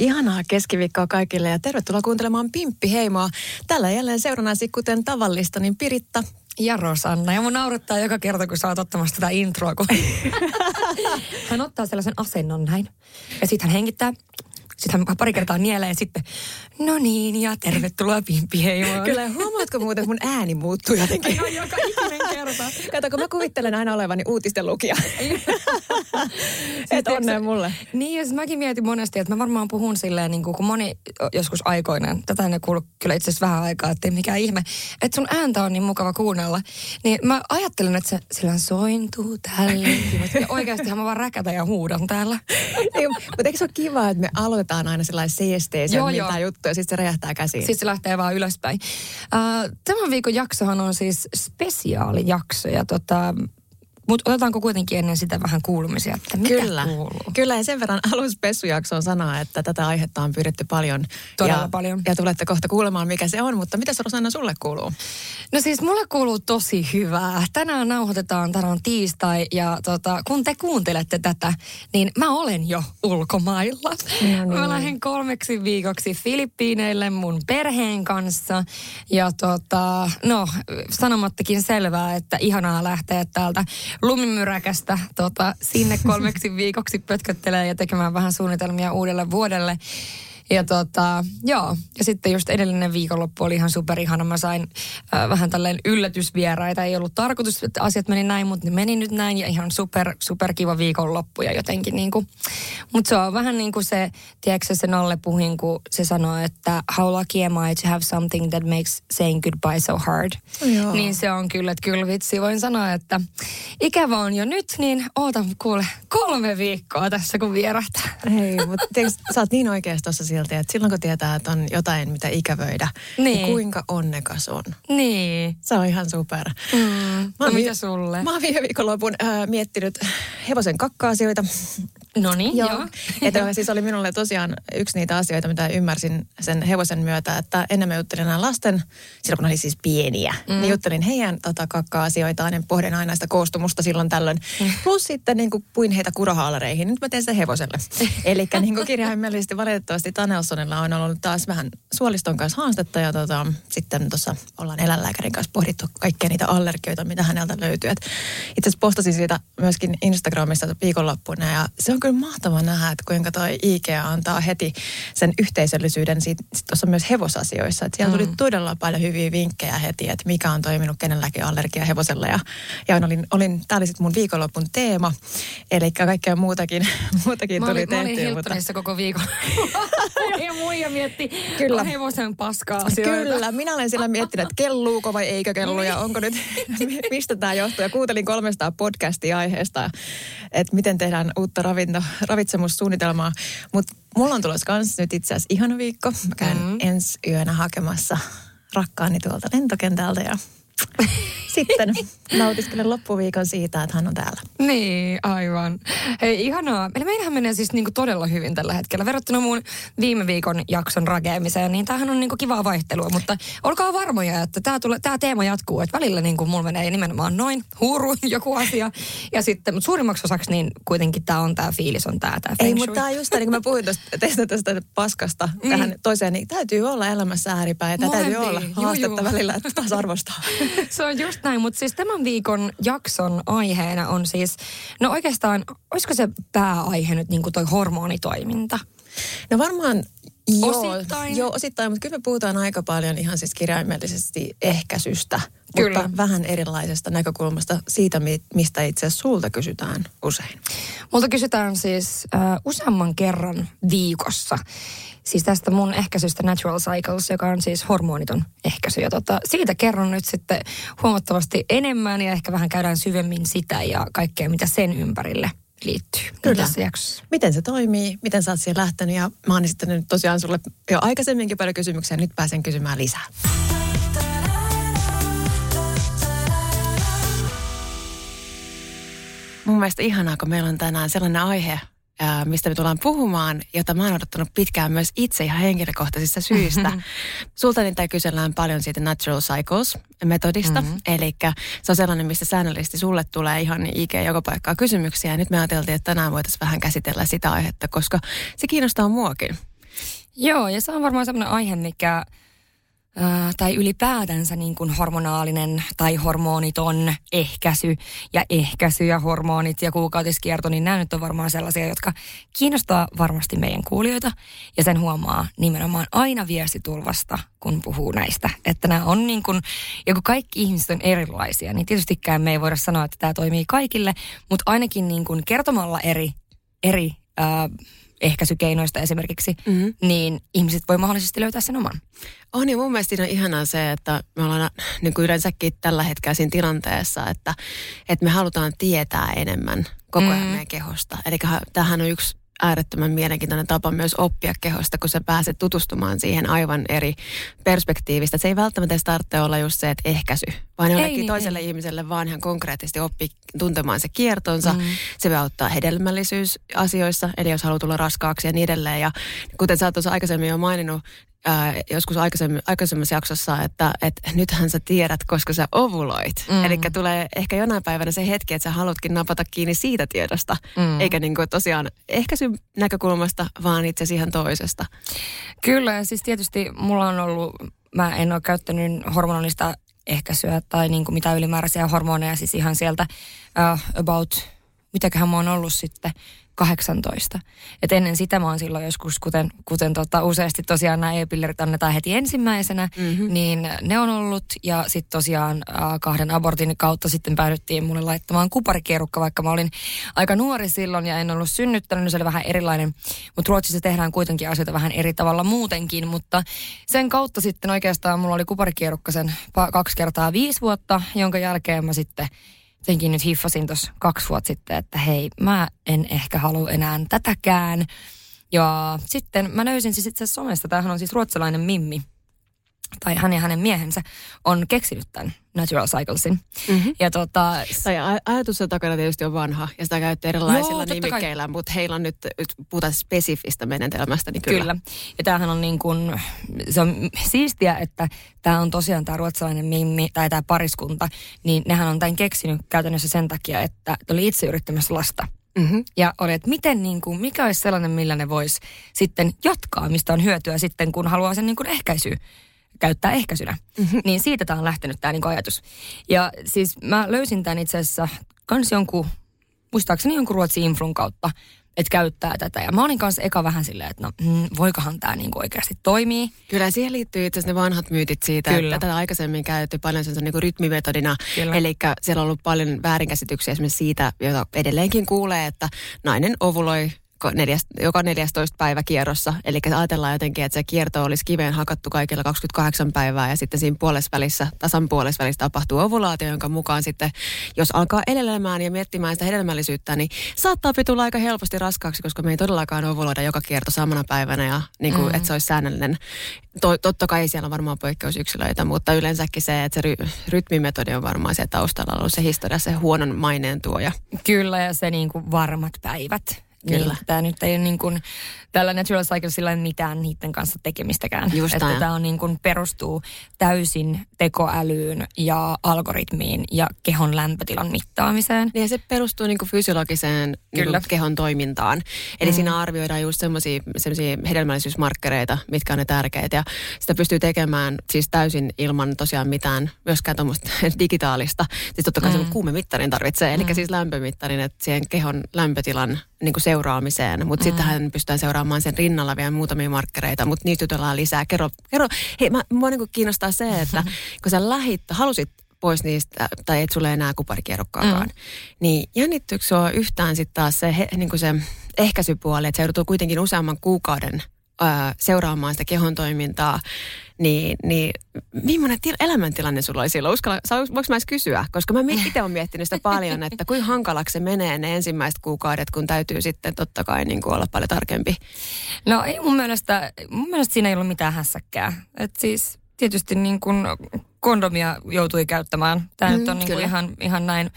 Ihanaa keskiviikkoa kaikille ja tervetuloa kuuntelemaan Pimppi Heimoa. Tällä jälleen seurannasi kuten tavallista, niin Piritta. Ja Rosanna. Ja mun naurattaa joka kerta, kun sä oot ottamassa tätä introa. Kun... hän ottaa sellaisen asennon näin. Ja sitten hän hengittää. Sitten hän pari kertaa nielee ja sitten, no niin, ja tervetuloa Pimppi Heimoon. Kyllä, huomaatko muuten, mun ääni muuttuu jotenkin? Ihan joka ikinen kerta. Kato, kun mä kuvittelen aina olevani uutisten lukija. Et onnea mulle. Niin, ja mäkin mietin monesti, että mä varmaan puhun silleen, niin kuin, kun moni joskus aikoinen, tätä en kuulu kyllä itse asiassa vähän aikaa, että ei mikään ihme, että sun ääntä on niin mukava kuunnella. Niin mä ajattelen, että se sillä sointuu tälle. Ja oikeastihan mä vaan räkätän ja huudan täällä. Ei, mutta eikö se ole kiva, että me aloitetaan aina sellainen seesteisen Joo, joo. juttu ja sitten se räjähtää käsiin. Sitten se lähtee vaan ylöspäin. Uh, tämän viikon jaksohan on siis spesiaalijakso ja tota, mutta otetaanko kuitenkin ennen sitä vähän kuulumisia, että mitä Kyllä. kuuluu? Kyllä, ja sen verran aluspessujaksoon sanoa, että tätä aihetta on pyydetty paljon. Todella ja, paljon. Ja tulette kohta kuulemaan, mikä se on. Mutta mitä Rosanna sulle kuuluu? No siis mulle kuuluu tosi hyvää. Tänään nauhoitetaan, tänään on tiistai ja tota, kun te kuuntelette tätä, niin mä olen jo ulkomailla. No niin. Mä lähden kolmeksi viikoksi Filippiineille mun perheen kanssa. Ja tota, no sanomattakin selvää, että ihanaa lähteä täältä lumimyräkästä tota, sinne kolmeksi viikoksi pötköttelee ja tekemään vähän suunnitelmia uudelle vuodelle. Ja tota, joo, ja sitten just edellinen viikonloppu oli ihan superihana. Mä sain äh, vähän tälleen yllätysvieraita. Ei ollut tarkoitus, että asiat meni näin, mutta ne meni nyt näin. Ja ihan super, super kiva viikonloppu ja jotenkin niinku. Mutta se on vähän niin kuin se, tiedätkö se Nalle Puhin, kun se sanoo, että how lucky am I to have something that makes saying goodbye so hard. Joo. Niin se on kyllä, että kyllä vitsi. Voin sanoa, että ikävä on jo nyt, niin ootan kuule kolme viikkoa tässä, kun vierähtää. Hei, mutta tiiäks, sä oot niin oikeassa tuossa silti, että silloin kun tietää, että on jotain, mitä ikävöidä, niin, Niin. kuinka onnekas on. Niin. Se on ihan super. Mm. Mä No vi- mitä sulle? Mä oon viime viikonlopun äh, miettinyt hevosen kakka-asioita. No niin, joo. joo. Ja tämä siis oli minulle tosiaan yksi niitä asioita, mitä ymmärsin sen hevosen myötä, että ennen mä juttelin aina lasten, silloin kun oli siis pieniä, mm. niin juttelin heidän tota, kakka-asioitaan ja pohdin aina sitä koostumusta silloin tällöin. Mm. Plus sitten niin kuin puin heitä kurohaalareihin, nyt mä teen sen hevoselle. Eli niin kirjaimellisesti valitettavasti Tanelsonilla on ollut taas vähän suoliston kanssa haastetta ja tota, sitten tuossa ollaan eläinlääkärin kanssa pohdittu kaikkia niitä allergioita, mitä häneltä löytyy. Et itse asiassa postasin siitä myöskin Instagramissa viikonloppuna ja se on kyllä mahtava nähdä, että kuinka toi IKEA antaa heti sen yhteisöllisyyden sit tuossa myös hevosasioissa. Että siellä tuli Mm. todella paljon hyviä vinkkejä heti, että mikä on toiminut kenelläkin allergia hevoselle. Ja, ja olin, olin tämä oli sitten mun viikonlopun teema, eli kaikkea muutakin, muutakin Mä tuli olin, mä olin tehtyä. Mutta, koko viikon. ja muija mietti Kyllä. hevosen paskaa asioita. Kyllä, minä olen siellä miettinyt, että kelluuko vai eikö kellu ja onko nyt, mistä tämä johtuu. Ja kuuntelin 300 podcastia aiheesta, että miten tehdään uutta ravinto, ravitsemussuunnitelmaa. Mutta mulla on tulossa kanssa nyt itse asiassa ihana viikko. Mä käyn mm. ensi yönä hakemassa rakkaani tuolta lentokentältä ja sitten nautiskelen loppuviikon siitä, että hän on täällä. Niin, aivan. Hei, ihanaa. Meillä- Meillähän menee siis niinku todella hyvin tällä hetkellä. Verrattuna mun viime viikon jakson rakeamiseen, niin tämähän on niinku kivaa vaihtelua. Mutta olkaa varmoja, että tämä tää teema jatkuu. Että välillä niinku mulla menee nimenomaan noin huuru joku asia. Ja sitten, mutta suurimmaksi osaksi niin kuitenkin tämä on tämä fiilis, on tämä tää Ei, mutta tämä on just tämä, niin kuin mä puhuin tuosta, teistä tästä paskasta Mm. tähän toiseen, niin täytyy olla elämässä ääripäin. Ja täytyy olla Molempiin, juu, haastetta juu. välillä, että taas arvostaa. Se on just näin, mutta siis tämän viikon jakson aiheena on siis, no oikeastaan, olisiko se pääaihe nyt niin kuin toi hormonitoiminta? No varmaan joo, Osittain. joo, osittain, mutta kyllä me puhutaan aika paljon ihan siis kirjaimellisesti ehkäisystä, Kyllä. mutta vähän erilaisesta näkökulmasta siitä, mi- mistä itse asiassa sulta kysytään usein. Multa kysytään siis äh, useamman kerran viikossa. Siis tästä mun ehkäisystä Natural Cycles, joka on siis hormoniton ehkäisy. Ja tota, siitä kerron nyt sitten huomattavasti enemmän ja ehkä vähän käydään syvemmin sitä ja kaikkea, mitä sen ympärille liittyy Kyllä. tässä jaksossa. Miten se toimii, miten sä oot siihen lähtenyt ja mä oon esittänyt tosiaan sulle jo aikaisemminkin paljon kysymyksiä, nyt pääsen kysymään lisää. Mun mielestä ihanaa, kun meillä on tänään sellainen aihe, mistä me tullaan puhumaan, jota mä oon odottanut pitkään myös itse ihan henkilökohtaisista syistä. Sulta niitä kysellään paljon siitä Natural Cycles-metodista, mm-hmm. eli se on sellainen, mistä säännöllisesti sulle tulee ihan IG joka paikkaa kysymyksiä. Ja nyt me ajateltiin, että tänään voitaisiin vähän käsitellä sitä aihetta, koska se kiinnostaa muakin. Joo, ja se on varmaan sellainen aihe, mikä tai ylipäätänsä niin kuin hormonaalinen tai hormoniton ehkäisy ja ehkäisy ja hormonit ja kuukautiskierto, niin nämä nyt on varmaan sellaisia, jotka kiinnostaa varmasti meidän kuulijoita. Ja sen huomaa nimenomaan aina viestitulvasta, kun puhuu näistä. Että nämä on niin kuin, ja kun kaikki ihmiset on erilaisia, niin tietystikään me ei voida sanoa, että tämä toimii kaikille, mutta ainakin niin kuin kertomalla eri, eri ää, ehkäisykeinoista esimerkiksi, mm-hmm. niin ihmiset voi mahdollisesti löytää sen oman. On ja mun mielestä siinä on ihanaa se, että me ollaan niin kuin yleensäkin tällä hetkellä siinä tilanteessa, että, että me halutaan tietää enemmän koko ajan mm. meidän kehosta. Eli tähän on yksi äärettömän mielenkiintoinen tapa myös oppia kehosta, kun sä pääset tutustumaan siihen aivan eri perspektiivistä. Se ei välttämättä tarvitse olla just se, että ehkäisy, vaan jollekin niin, toiselle ei. ihmiselle vaan ihan konkreettisesti oppi tuntemaan se kiertonsa. Mm. Se voi auttaa hedelmällisyysasioissa, eli jos haluaa tulla raskaaksi ja niin edelleen. Ja kuten sä oot tuossa aikaisemmin jo maininnut, ää, joskus aikaisemmassa jaksossa, että, että nythän sä tiedät, koska sä ovuloit. Mm. Eli tulee ehkä jonain päivänä se hetki, että sä haluatkin napata kiinni siitä tiedosta, mm. eikä niin kuin tosiaan ehkäisy näkökulmasta, vaan itse ihan toisesta. Kyllä, ja siis tietysti mulla on ollut, mä en ole käyttänyt hormonallista ehkäisyä tai niin kuin mitään ylimääräisiä hormoneja, siis ihan sieltä uh, about, mitäköhän mä oon ollut sitten, 18. Et ennen sitä mä oon silloin joskus, kuten, kuten tota, useasti tosiaan nämä e-pillerit annetaan heti ensimmäisenä, mm-hmm. niin ne on ollut. Ja sitten tosiaan äh, kahden abortin kautta sitten päädyttiin mulle laittamaan kuparikierukka, vaikka mä olin aika nuori silloin ja en ollut synnyttänyt, niin se oli vähän erilainen. Mutta Ruotsissa tehdään kuitenkin asioita vähän eri tavalla muutenkin, mutta sen kautta sitten oikeastaan mulla oli kuparikierukka sen kaksi kertaa viisi vuotta, jonka jälkeen mä sitten jotenkin nyt hiffasin tuossa kaksi vuotta sitten, että hei, mä en ehkä halua enää tätäkään. Ja sitten mä löysin siis itse asiassa somesta, tämähän on siis ruotsalainen Mimmi, tai hän ja hänen miehensä on keksinyt tämän Natural Cyclesin. Mm-hmm. Ja tota, tai ajatus sen takana tietysti on vanha ja sitä käytetään erilaisilla Joo, nimikkeillä, kai. mutta heillä on nyt, puhutaan spesifistä menetelmästä, niin kyllä. Kyllä. Ja tämähän on niin kuin, se on siistiä, että tämä on tosiaan tämä ruotsalainen mimmi tai tämä pariskunta, niin nehän on tämän keksinyt käytännössä sen takia, että oli itse yrittämässä lasta. Mm-hmm. Ja oli, että miten, niin kuin, mikä olisi sellainen, millä ne vois sitten jatkaa, mistä on hyötyä sitten, kun haluaa sen niin kuin ehkäisyä käyttää ehkäisynä. Mm-hmm. Niin siitä tämä on lähtenyt tämä niinku ajatus. Ja siis mä löysin tämän itse asiassa kans jonkun, muistaakseni jonkun Ruotsin influn kautta, että käyttää tätä. Ja mä olin kanssa eka vähän silleen, että no, mm, voikohan tämä niinku oikeasti toimii. Kyllä siihen liittyy itse asiassa ne vanhat myytit siitä, Kyllä. että tätä aikaisemmin käytetty paljon sen niinku rytmimetodina. Eli siellä on ollut paljon väärinkäsityksiä esimerkiksi siitä, jota edelleenkin kuulee, että nainen ovuloi neljäs, joka 14 päivä kierrossa. Eli ajatellaan jotenkin, että se kierto olisi kiveen hakattu kaikilla 28 päivää ja sitten siinä puolesvälissä, tasan puolesvälissä tapahtuu ovulaatio, jonka mukaan sitten, jos alkaa elelemään ja miettimään sitä hedelmällisyyttä, niin saattaa tulla aika helposti raskaaksi, koska me ei todellakaan ovuloida joka kierto samana päivänä ja niin kuin, mm. että se olisi säännöllinen. To, totta kai siellä on varmaan poikkeusyksilöitä, mutta yleensäkin se, että se ry, rytmimetodi on varmaan se taustalla ollut se historia, se huonon maineen tuoja. Kyllä ja se niin kuin varmat päivät Kyllä. Niin, tämä nyt ei ole niin kuin, tällä Natural Cyclesilla mitään niiden kanssa tekemistäkään. Just että tämä on niin kuin, perustuu täysin tekoälyyn ja algoritmiin ja kehon lämpötilan mittaamiseen. Niin ja se perustuu niin kuin fysiologiseen Kyllä. Niin kuin kehon toimintaan. Eli mm. siinä arvioidaan just semmoisia hedelmällisyysmarkkereita, mitkä on ne tärkeitä. Ja sitä pystyy tekemään siis täysin ilman tosiaan mitään, myöskään tuommoista digitaalista. Siis totta kai mm. se kuumemittarin tarvitsee, eli mm. siis lämpömittarin, että siihen kehon lämpötilan niin kuin seuraamiseen. Mutta mm. sittenhän pystytään seuraamaan sen rinnalla vielä muutamia markkereita, mutta niistä jutellaan lisää. Kerro, kerro hei, mä, mua niin kiinnostaa se, että kun sä lähit, halusit pois niistä, tai et sulle enää kuparikierrokkaakaan, mm. niin jännittyykö sua yhtään sitten taas se, he, niin kuin se ehkäisypuoli, että se joutuu kuitenkin useamman kuukauden ää, seuraamaan sitä kehon toimintaa, niin, niin millainen til- elämäntilanne sulla oli silloin? Uskalla, saa, voinko mä edes kysyä? Koska mä itse olen miettinyt sitä paljon, että kuinka hankalaksi se menee ne ensimmäiset kuukaudet, kun täytyy sitten totta kai niin kuin olla paljon tarkempi. No ei mun mielestä, mun mielestä siinä ei ollut mitään hässäkkää. Et siis tietysti niin kuin kondomia joutui käyttämään. Tämä mm, nyt on niin kuin ihan, ihan näin.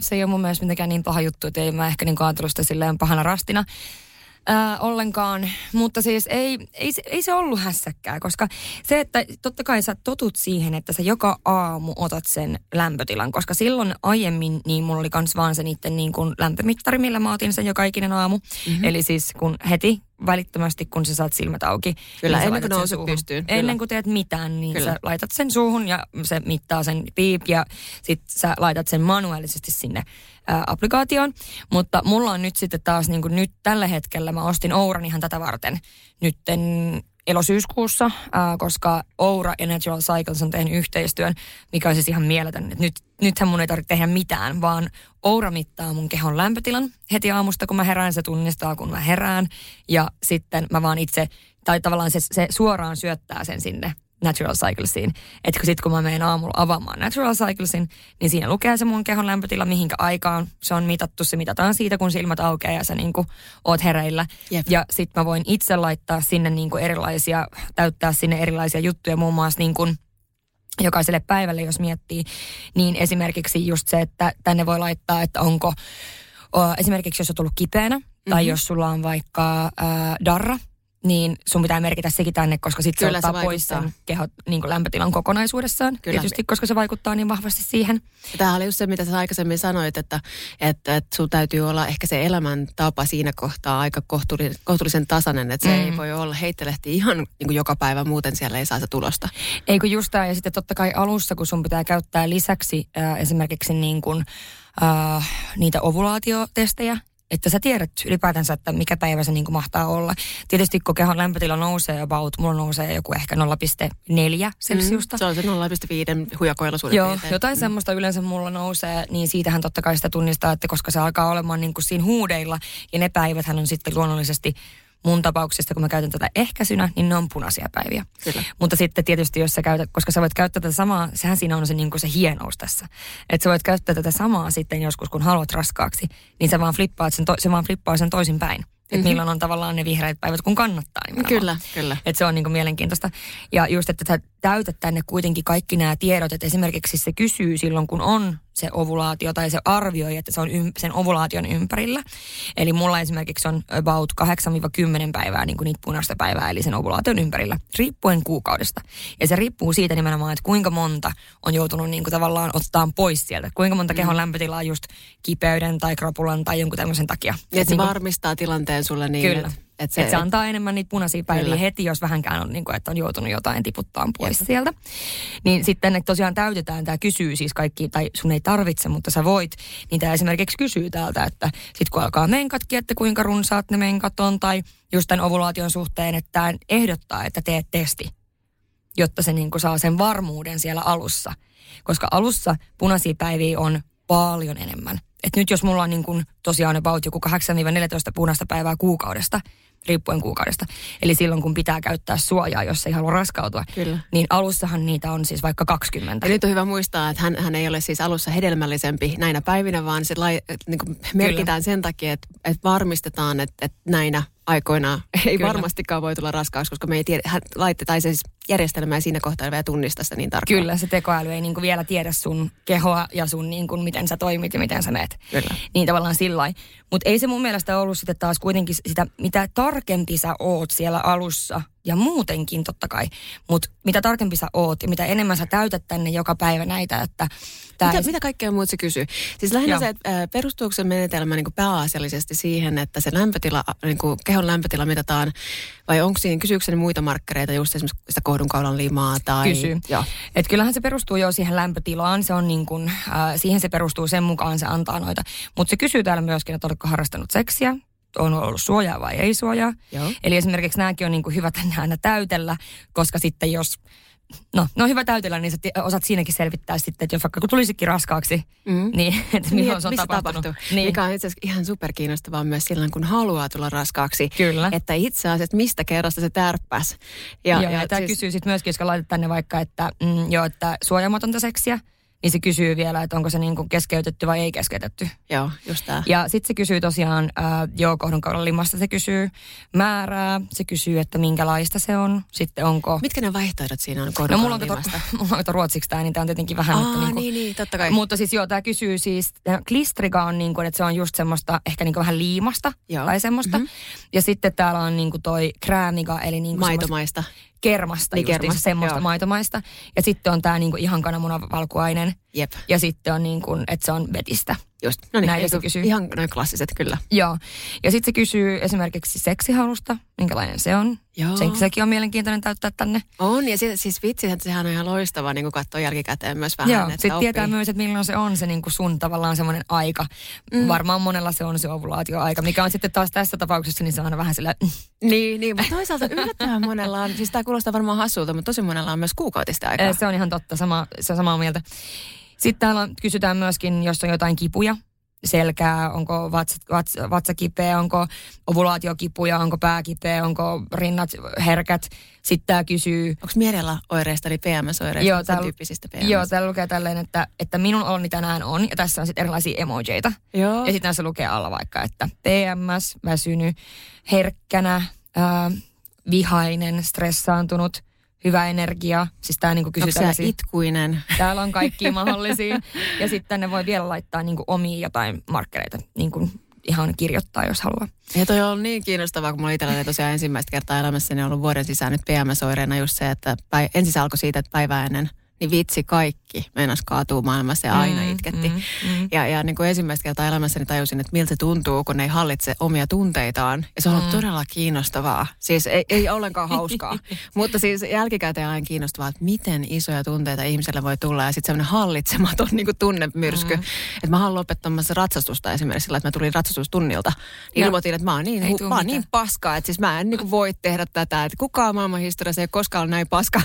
Se ei ole mun mielestä mitenkään niin paha juttu, että ei mä ehkä niin ajatellut sitä silleen pahana rastina ää, ollenkaan. Mutta siis ei, ei, ei se ollut hässäkkää, koska se, että totta kai sä totut siihen, että sä joka aamu otat sen lämpötilan, koska silloin aiemmin niin mulla oli kans vaan se niiden niin kuin lämpömittari, millä mä otin sen joka ikinen aamu. Mm-hmm. Eli siis kun heti välittömästi, kun sä saat silmät auki. Kyllä, niin ennen kuin nouset pystyyn. Ennen kuin teet mitään, niin Kyllä. sä laitat sen suuhun ja se mittaa sen piip ja sit sä laitat sen manuaalisesti sinne ää, applikaatioon. Mutta mulla on nyt sitten taas niin kuin nyt tällä hetkellä, mä ostin Ouran ihan tätä varten nytten elosyyskuussa, äh, koska Oura ja Natural Cycles on tehnyt yhteistyön, mikä on siis ihan mieletön. Et nyt, nythän mun ei tarvitse tehdä mitään, vaan Oura mittaa mun kehon lämpötilan heti aamusta, kun mä herään. Se tunnistaa, kun mä herään. Ja sitten mä vaan itse, tai tavallaan se, se suoraan syöttää sen sinne Natural Cyclesiin. Että sitten kun mä menen aamulla avaamaan Natural Cyclesin, niin siinä lukee se mun kehon lämpötila, mihinkä aikaan se on mitattu. Se mitataan siitä, kun silmät aukeaa ja sä niin kuin oot hereillä. Jep. Ja sitten mä voin itse laittaa sinne niin kuin erilaisia, täyttää sinne erilaisia juttuja, muun muassa niin kuin jokaiselle päivälle, jos miettii, niin esimerkiksi just se, että tänne voi laittaa, että onko esimerkiksi jos on tullut kipeänä, mm-hmm. tai jos sulla on vaikka äh, darra, niin sun pitää merkitä sekin tänne, koska sitten se ottaa se pois sen kehot, niin lämpötilan kokonaisuudessaan. Kyllä. Tietysti, koska se vaikuttaa niin vahvasti siihen. Tämä oli just se, mitä sä aikaisemmin sanoit, että, että, että sun täytyy olla ehkä se elämäntapa siinä kohtaa aika kohtuullisen, kohtuullisen tasainen, että se mm. ei voi olla heittelehti ihan niin kuin joka päivä, muuten siellä ei saa se tulosta. Ei kun just tämä, ja sitten totta kai alussa, kun sun pitää käyttää lisäksi äh, esimerkiksi niin kuin, äh, niitä ovulaatiotestejä, että sä tiedät ylipäätänsä, että mikä päivä se niin kuin mahtaa olla. Tietysti kun kehon lämpötila nousee about, mulla nousee joku ehkä 0,4 celsiusta. Mm, se on se 0,5 hujakoilla suurin Joo, piirtein. jotain mm. semmoista yleensä mulla nousee, niin siitähän totta kai sitä tunnistaa, että koska se alkaa olemaan niin kuin siinä huudeilla, ja ne päivät on sitten luonnollisesti mun tapauksesta, kun mä käytän tätä ehkäisynä, niin ne on punaisia päiviä. Kyllä. Mutta sitten tietysti, jos sä käytät, koska sä voit käyttää tätä samaa, sehän siinä on se, niin kuin se hienous tässä. Että sä voit käyttää tätä samaa sitten joskus, kun haluat raskaaksi, niin sä vaan flippaat sen, to, se vaan flippaa sen toisin päin. Että mm-hmm. milloin on tavallaan ne vihreät päivät, kun kannattaa nimenomaan. Kyllä, kyllä. Että se on niinku mielenkiintoista. Ja just, että sä täytät tänne kuitenkin kaikki nämä tiedot, että esimerkiksi se kysyy silloin, kun on se ovulaatio tai se arvioi, että se on ym, sen ovulaation ympärillä. Eli mulla esimerkiksi on about 8-10 päivää niin kuin niitä punaista päivää, eli sen ovulaation ympärillä, riippuen kuukaudesta. Ja se riippuu siitä nimenomaan, että kuinka monta on joutunut niin kuin tavallaan ottaa pois sieltä. Kuinka monta mm. kehon lämpötilaa just kipeyden tai kropulan tai jonkun tämmöisen takia. Ja se niin kuin, varmistaa tilanteen sulle niin, Kyllä. Että et se, et se antaa enemmän niitä punaisia päiviä Kyllä. heti, jos vähänkään on, niin kuin, että on joutunut jotain tiputtaa pois Jep. sieltä. Niin sitten että tosiaan täytetään, tämä kysyy siis kaikki, tai sun ei tarvitse, mutta sä voit. Niin tämä esimerkiksi kysyy täältä, että sitten kun alkaa menkatkin, että kuinka runsaat ne menkat on, tai just tämän ovulaation suhteen, että tämä ehdottaa, että teet testi, jotta se niin kuin saa sen varmuuden siellä alussa. Koska alussa punaisia päiviä on paljon enemmän. Et nyt jos mulla on niin kuin tosiaan about joku 8-14 punaista päivää kuukaudesta, riippuen kuukaudesta. Eli silloin, kun pitää käyttää suojaa, jos ei halua raskautua. Kyllä. Niin alussahan niitä on siis vaikka 20. Ja nyt on hyvä muistaa, että hän, hän ei ole siis alussa hedelmällisempi näinä päivinä, vaan se lai, niin kuin merkitään Kyllä. sen takia, että, että varmistetaan, että, että näinä aikoina ei Kyllä. varmastikaan voi tulla raskaaksi, koska me ei tiedä, hän laitte, tai siis järjestelmää siinä kohtaa vielä tunnista sitä niin tarkkaan. Kyllä, se tekoäly ei niinku vielä tiedä sun kehoa ja sun niinku, miten sä toimit ja miten sä meet. Kyllä. Niin tavallaan sillä Mutta ei se mun mielestä ollut sitten taas kuitenkin sitä, mitä tarkempi sä oot siellä alussa – ja muutenkin totta kai. Mutta mitä tarkempi sä oot ja mitä enemmän sä täytät tänne joka päivä näitä, että... Mitä, ei... mitä kaikkea muuta se kysyy? Siis lähinnä Joo. se, että äh, perustuuko se menetelmä niin kuin pääasiallisesti siihen, että se lämpötila, niin kuin kehon lämpötila mitataan, vai onko siinä, kysyykö se muita markkereita, just esimerkiksi sitä kohdunkaulan limaa tai... Kysyy. Et kyllähän se perustuu jo siihen lämpötilaan, se on niin kuin, äh, siihen se perustuu sen mukaan, se antaa noita. Mutta se kysyy täällä myöskin, että oletko harrastanut seksiä, on ollut suojaa vai ei suojaa. Joo. Eli esimerkiksi nämäkin on niin kuin hyvä tänne aina täytellä, koska sitten jos no, ne on hyvä täytellä, niin sä osaat siinäkin selvittää sitten, että jos vaikka kun tulisikin raskaaksi, mm. niin että milloin niin, se on tapahtunut. Tapahtuu. Niin. Mikä on itse asiassa ihan superkiinnostavaa myös silloin, kun haluaa tulla raskaaksi. Kyllä. Että itse asiassa mistä kerrasta se tärppäs. Ja, Joo, ja, ja tämä siis... kysyy sitten myöskin, jos laitat tänne vaikka, että, mm, jo, että suojamatonta seksiä niin se kysyy vielä, että onko se niin kuin keskeytetty vai ei keskeytetty. Joo, just tämä. Ja sitten se kysyy tosiaan, äh, joo, kohdun kauden limasta se kysyy määrää, se kysyy, että minkälaista se on, sitten onko... Mitkä ne vaihtoehdot siinä on kohdun no, mulla on limasta? mulla on ruotsiksi tämä, niin tämä on tietenkin vähän... Aa, mutta niin, kuin, niin, niin, totta kai. Mutta siis joo, tämä kysyy siis, klistriga on niin kuin, että se on just semmoista ehkä niin kuin vähän liimasta joo. tai semmoista. Mm-hmm. Ja sitten täällä on niin kuin toi kräämiga, eli niin kuin Maitomaista. Kermasta, niin kermasta semmoista joo. maitomaista. Ja sitten on tämä niin kuin ihan kananmunavalkuainen. Jep. Ja sitten on niin kuin, että se on vetistä. Just, no niin, Näitä se kysyy. ihan noin klassiset kyllä. Joo, ja sitten se kysyy esimerkiksi seksihalusta, minkälainen se on. Joo. Sen, sekin on mielenkiintoinen täyttää tänne. On, ja siis, siis vitsi, että sehän on ihan loistavaa niin katsoa jälkikäteen myös vähän. Joo, sitten tietää myös, että milloin se on se niin kuin sun tavallaan semmoinen aika. Mm. Varmaan monella se on se ovulaatioaika, mikä on sitten taas tässä tapauksessa, niin se on aina vähän sillä... Niin, niin, mutta toisaalta yllättävän monella on, siis tämä kuulostaa varmaan hassulta, mutta tosi monella on myös kuukautista aikaa. Se on ihan totta, sama, se on samaa mieltä. Sitten täällä kysytään myöskin, jos on jotain kipuja, selkää, onko vats, vats, vatsa kipeä, onko ovulaatiokipuja, onko pää kipeä, onko rinnat herkät. Sitten tämä kysyy... Onko mielellä oireista, eli PMS-oireista, joo, täällä, tyyppisistä PMS? Joo, täällä lukee tälleen, että, että minun oloni tänään on, ja tässä on sitten erilaisia emojeita. Joo. Ja sitten se lukee alla vaikka, että PMS, väsynyt, herkkänä, ää, vihainen, stressaantunut, hyvä energia. Siis tää niinku kysyy tällaisia. itkuinen? Täällä on kaikki mahdollisia. ja sitten tänne voi vielä laittaa niinku omia jotain markkereita. Niinku ihan kirjoittaa, jos haluaa. Ja toi on niin kiinnostavaa, kun mulla itselläni tosiaan ensimmäistä kertaa elämässäni ollut vuoden sisään nyt PMS-oireena just se, että päi- ensin se alkoi siitä, että päivää ennen – niin vitsi kaikki meinas kaatuu maailmassa ja aina mm, itketti. Mm, mm. Ja, ja niin kuin ensimmäistä kertaa elämässäni tajusin, että miltä se tuntuu, kun ne ei hallitse omia tunteitaan. Ja se on ollut mm. todella kiinnostavaa. Siis ei, ei ollenkaan hauskaa, mutta siis jälkikäteen aina kiinnostavaa, että miten isoja tunteita ihmiselle voi tulla. Ja sitten semmoinen hallitsematon niin kuin tunnemyrsky. Mm. Että mä haluan lopettamassa ratsastusta esimerkiksi sillä, että mä tulin ratsastustunnilta. Niin ilmoitin, että mä oon niin, hu- mä oon niin paskaa, että siis mä en niin kuin voi tehdä tätä. Että kukaan maailman historiassa ei koskaan ole näin paska.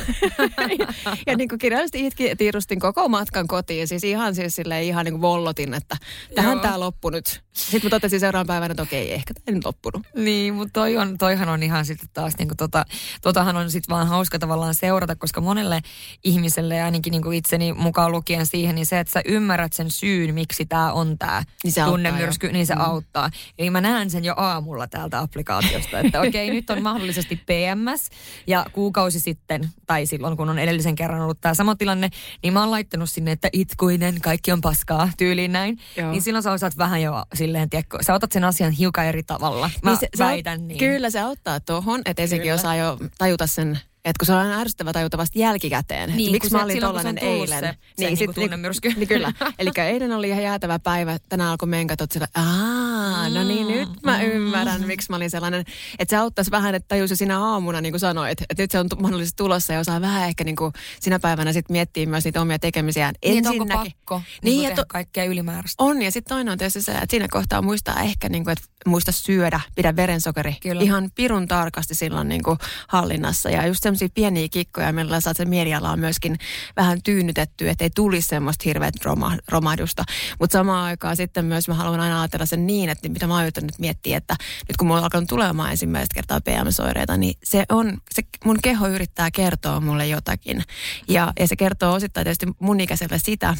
ja, ja niin kuin kirja hirveästi itki, tiirustin koko matkan kotiin. Siis ihan siis silleen ihan niin kuin vollotin, että tähän tämä loppu nyt. Sitten mä totesin seuraavan päivänä, että okei, ehkä tämä ei nyt loppunut. Niin, mutta toi on, toihan on ihan sitten taas, niin kuin tota, totahan on sitten vaan hauska tavallaan seurata, koska monelle ihmiselle ja ainakin niin kuin itseni mukaan lukien siihen, niin se, että sä ymmärrät sen syyn, miksi tämä on tämä niin tunnemyrsky, niin se mm. auttaa. Eli mä näen sen jo aamulla täältä applikaatiosta, että okei, nyt on mahdollisesti PMS ja kuukausi sitten, tai silloin kun on edellisen kerran ollut tämä sama tilanne, niin mä oon laittanut sinne, että itkuinen, kaikki on paskaa, tyyliin näin. Joo. Niin silloin sä osaat vähän jo silleen, tiedätkö, sä otat sen asian hiukan eri tavalla. Mä niin se, väitän niin. Kyllä se auttaa tuohon, että ensinnäkin osaa jo tajuta sen että kun se on ärsyttävä tajuta vasta jälkikäteen. Niin, miksi mä olin tollanen eilen. Se, niin, se niin, niin, niin, kyllä. Eli eilen oli ihan jäätävä päivä. Tänään alkoi meidän katsot sillä, aah, no niin nyt mä mm. ymmärrän, miksi mä olin sellainen. Että se auttaisi vähän, että tajusi sinä aamuna, niin kuin sanoit. Että nyt se on mahdollisesti tulossa ja osaa vähän ehkä niin kuin sinä päivänä sitten miettiä myös niitä omia tekemisiään. Niin, onko pakko niin, niin tehdä to- kaikkea ylimääräistä? On, ja sitten toinen on tietysti se, että siinä kohtaa muistaa ehkä, niin kuin, että muista syödä, pidä verensokeri Kyllä. ihan pirun tarkasti silloin niin kuin hallinnassa. Ja just semmoisia pieniä kikkoja, millä saat sen mieliala on myöskin vähän tyynnytetty, että ei tulisi semmoista hirveät roma, romahdusta. Mutta samaan aikaan sitten myös mä haluan aina ajatella sen niin, että mitä mä oon nyt miettiä, että nyt kun mulla on alkanut tulemaan ensimmäistä kertaa PMS-oireita, niin se on, se mun keho yrittää kertoa mulle jotakin. Ja, ja se kertoo osittain tietysti mun ikäiselle sitä,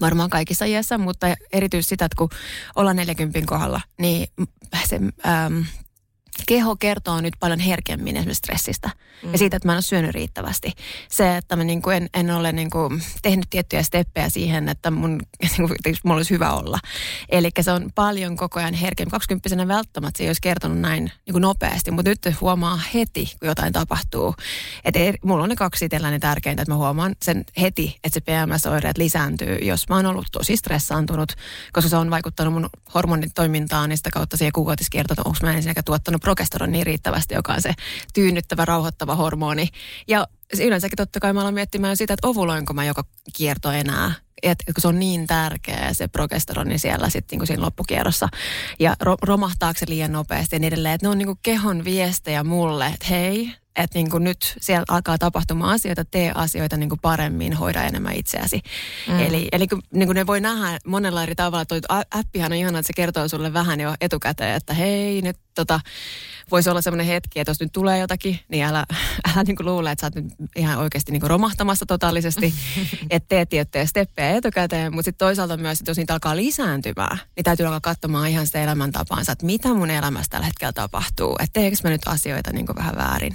varmaan kaikissa iässä, mutta erityisesti sitä, että kun ollaan 40 kohdalla, niin se ähm, keho kertoo nyt paljon herkemmin esimerkiksi stressistä mm. ja siitä, että mä en ole syönyt riittävästi. Se, että mä niin kuin en, en ole niin kuin tehnyt tiettyjä steppejä siihen, että mun, niin kuin, mulla olisi hyvä olla. Eli se on paljon koko ajan herkemmin. 20 välttämättä se ei olisi kertonut näin niin kuin nopeasti, mutta nyt huomaa heti, kun jotain tapahtuu. Että mulla on ne kaksi itselläni tärkeintä, että mä huomaan sen heti, että se PMS-oireet lisääntyy, jos mä oon ollut tosi stressaantunut, koska se on vaikuttanut mun hormonitoimintaan ja sitä kautta siihen kuukautiskiertoon, onko mä ensinnäkään tuottanut progesteroni riittävästi, joka on se tyynnyttävä, rauhoittava hormoni. Ja yleensäkin totta kai mä aloin miettimään sitä, että ovuloinko mä joka kierto enää. Et, kun se on niin tärkeä se progesteroni siellä sitten niin siinä loppukierrossa. Ja ro, romahtaako se liian nopeasti ja niin edelleen. Että ne on niin kuin kehon viestejä mulle, että hei, että niin kuin nyt siellä alkaa tapahtumaan asioita, tee asioita niin kuin paremmin, hoida enemmän itseäsi. Mm. Eli, eli niin kuin ne voi nähdä monella eri tavalla. Toi appihan on ihana, että se kertoo sulle vähän jo etukäteen, että hei, nyt tota, voisi olla semmoinen hetki, että jos nyt tulee jotakin, niin älä, älä niin kuin luule, että sä oot nyt ihan oikeasti niin kuin romahtamassa totaalisesti, että teet tiettyjä steppejä etukäteen, mutta sitten toisaalta myös, että jos niitä alkaa lisääntymään, niin täytyy alkaa katsomaan ihan sitä elämäntapaansa, että mitä mun elämässä tällä hetkellä tapahtuu, että teekö mä nyt asioita niin kuin vähän väärin.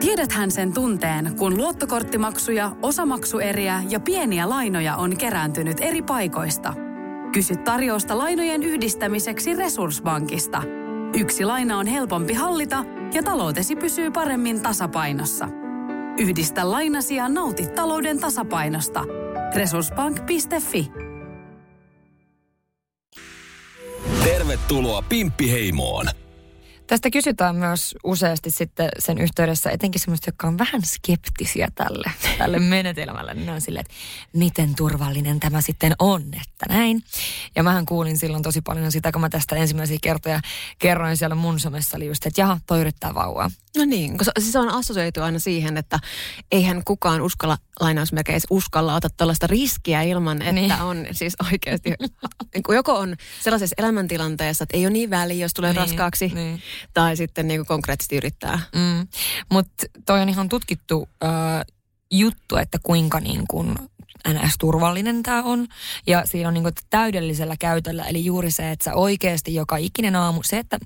Tiedäthän sen tunteen, kun luottokorttimaksuja, osamaksueriä ja pieniä lainoja on kerääntynyt eri paikoista. Kysy tarjousta lainojen yhdistämiseksi Resurssbankista. Yksi laina on helpompi hallita ja taloutesi pysyy paremmin tasapainossa. Yhdistä lainasi ja nauti talouden tasapainosta. Resurssbank.fi Tervetuloa Pimppiheimoon! Tästä kysytään myös useasti sitten sen yhteydessä, etenkin semmoista, jotka on vähän skeptisiä tälle, tälle menetelmälle. Niin on silleen, että miten turvallinen tämä sitten on, että näin. Ja mähän kuulin silloin tosi paljon sitä, kun mä tästä ensimmäisiä kertoja kerroin siellä mun somessa, oli just, että jaha, toi yrittää vauvaa. No niin, koska siis on assosioitu aina siihen, että eihän kukaan uskalla, lainausmerkeissä uskalla ottaa tällaista riskiä ilman, että niin. on siis oikeasti, niin joko on sellaisessa elämäntilanteessa, että ei ole niin väliä, jos tulee niin, raskaaksi, niin. Tai sitten niin kuin konkreettisesti yrittää. Mm. Mutta toi on ihan tutkittu äh, juttu, että kuinka niin kuin NS-turvallinen tämä on. Ja siinä on niin kuin täydellisellä käytöllä, eli juuri se, että sä oikeasti joka ikinen aamu, se, että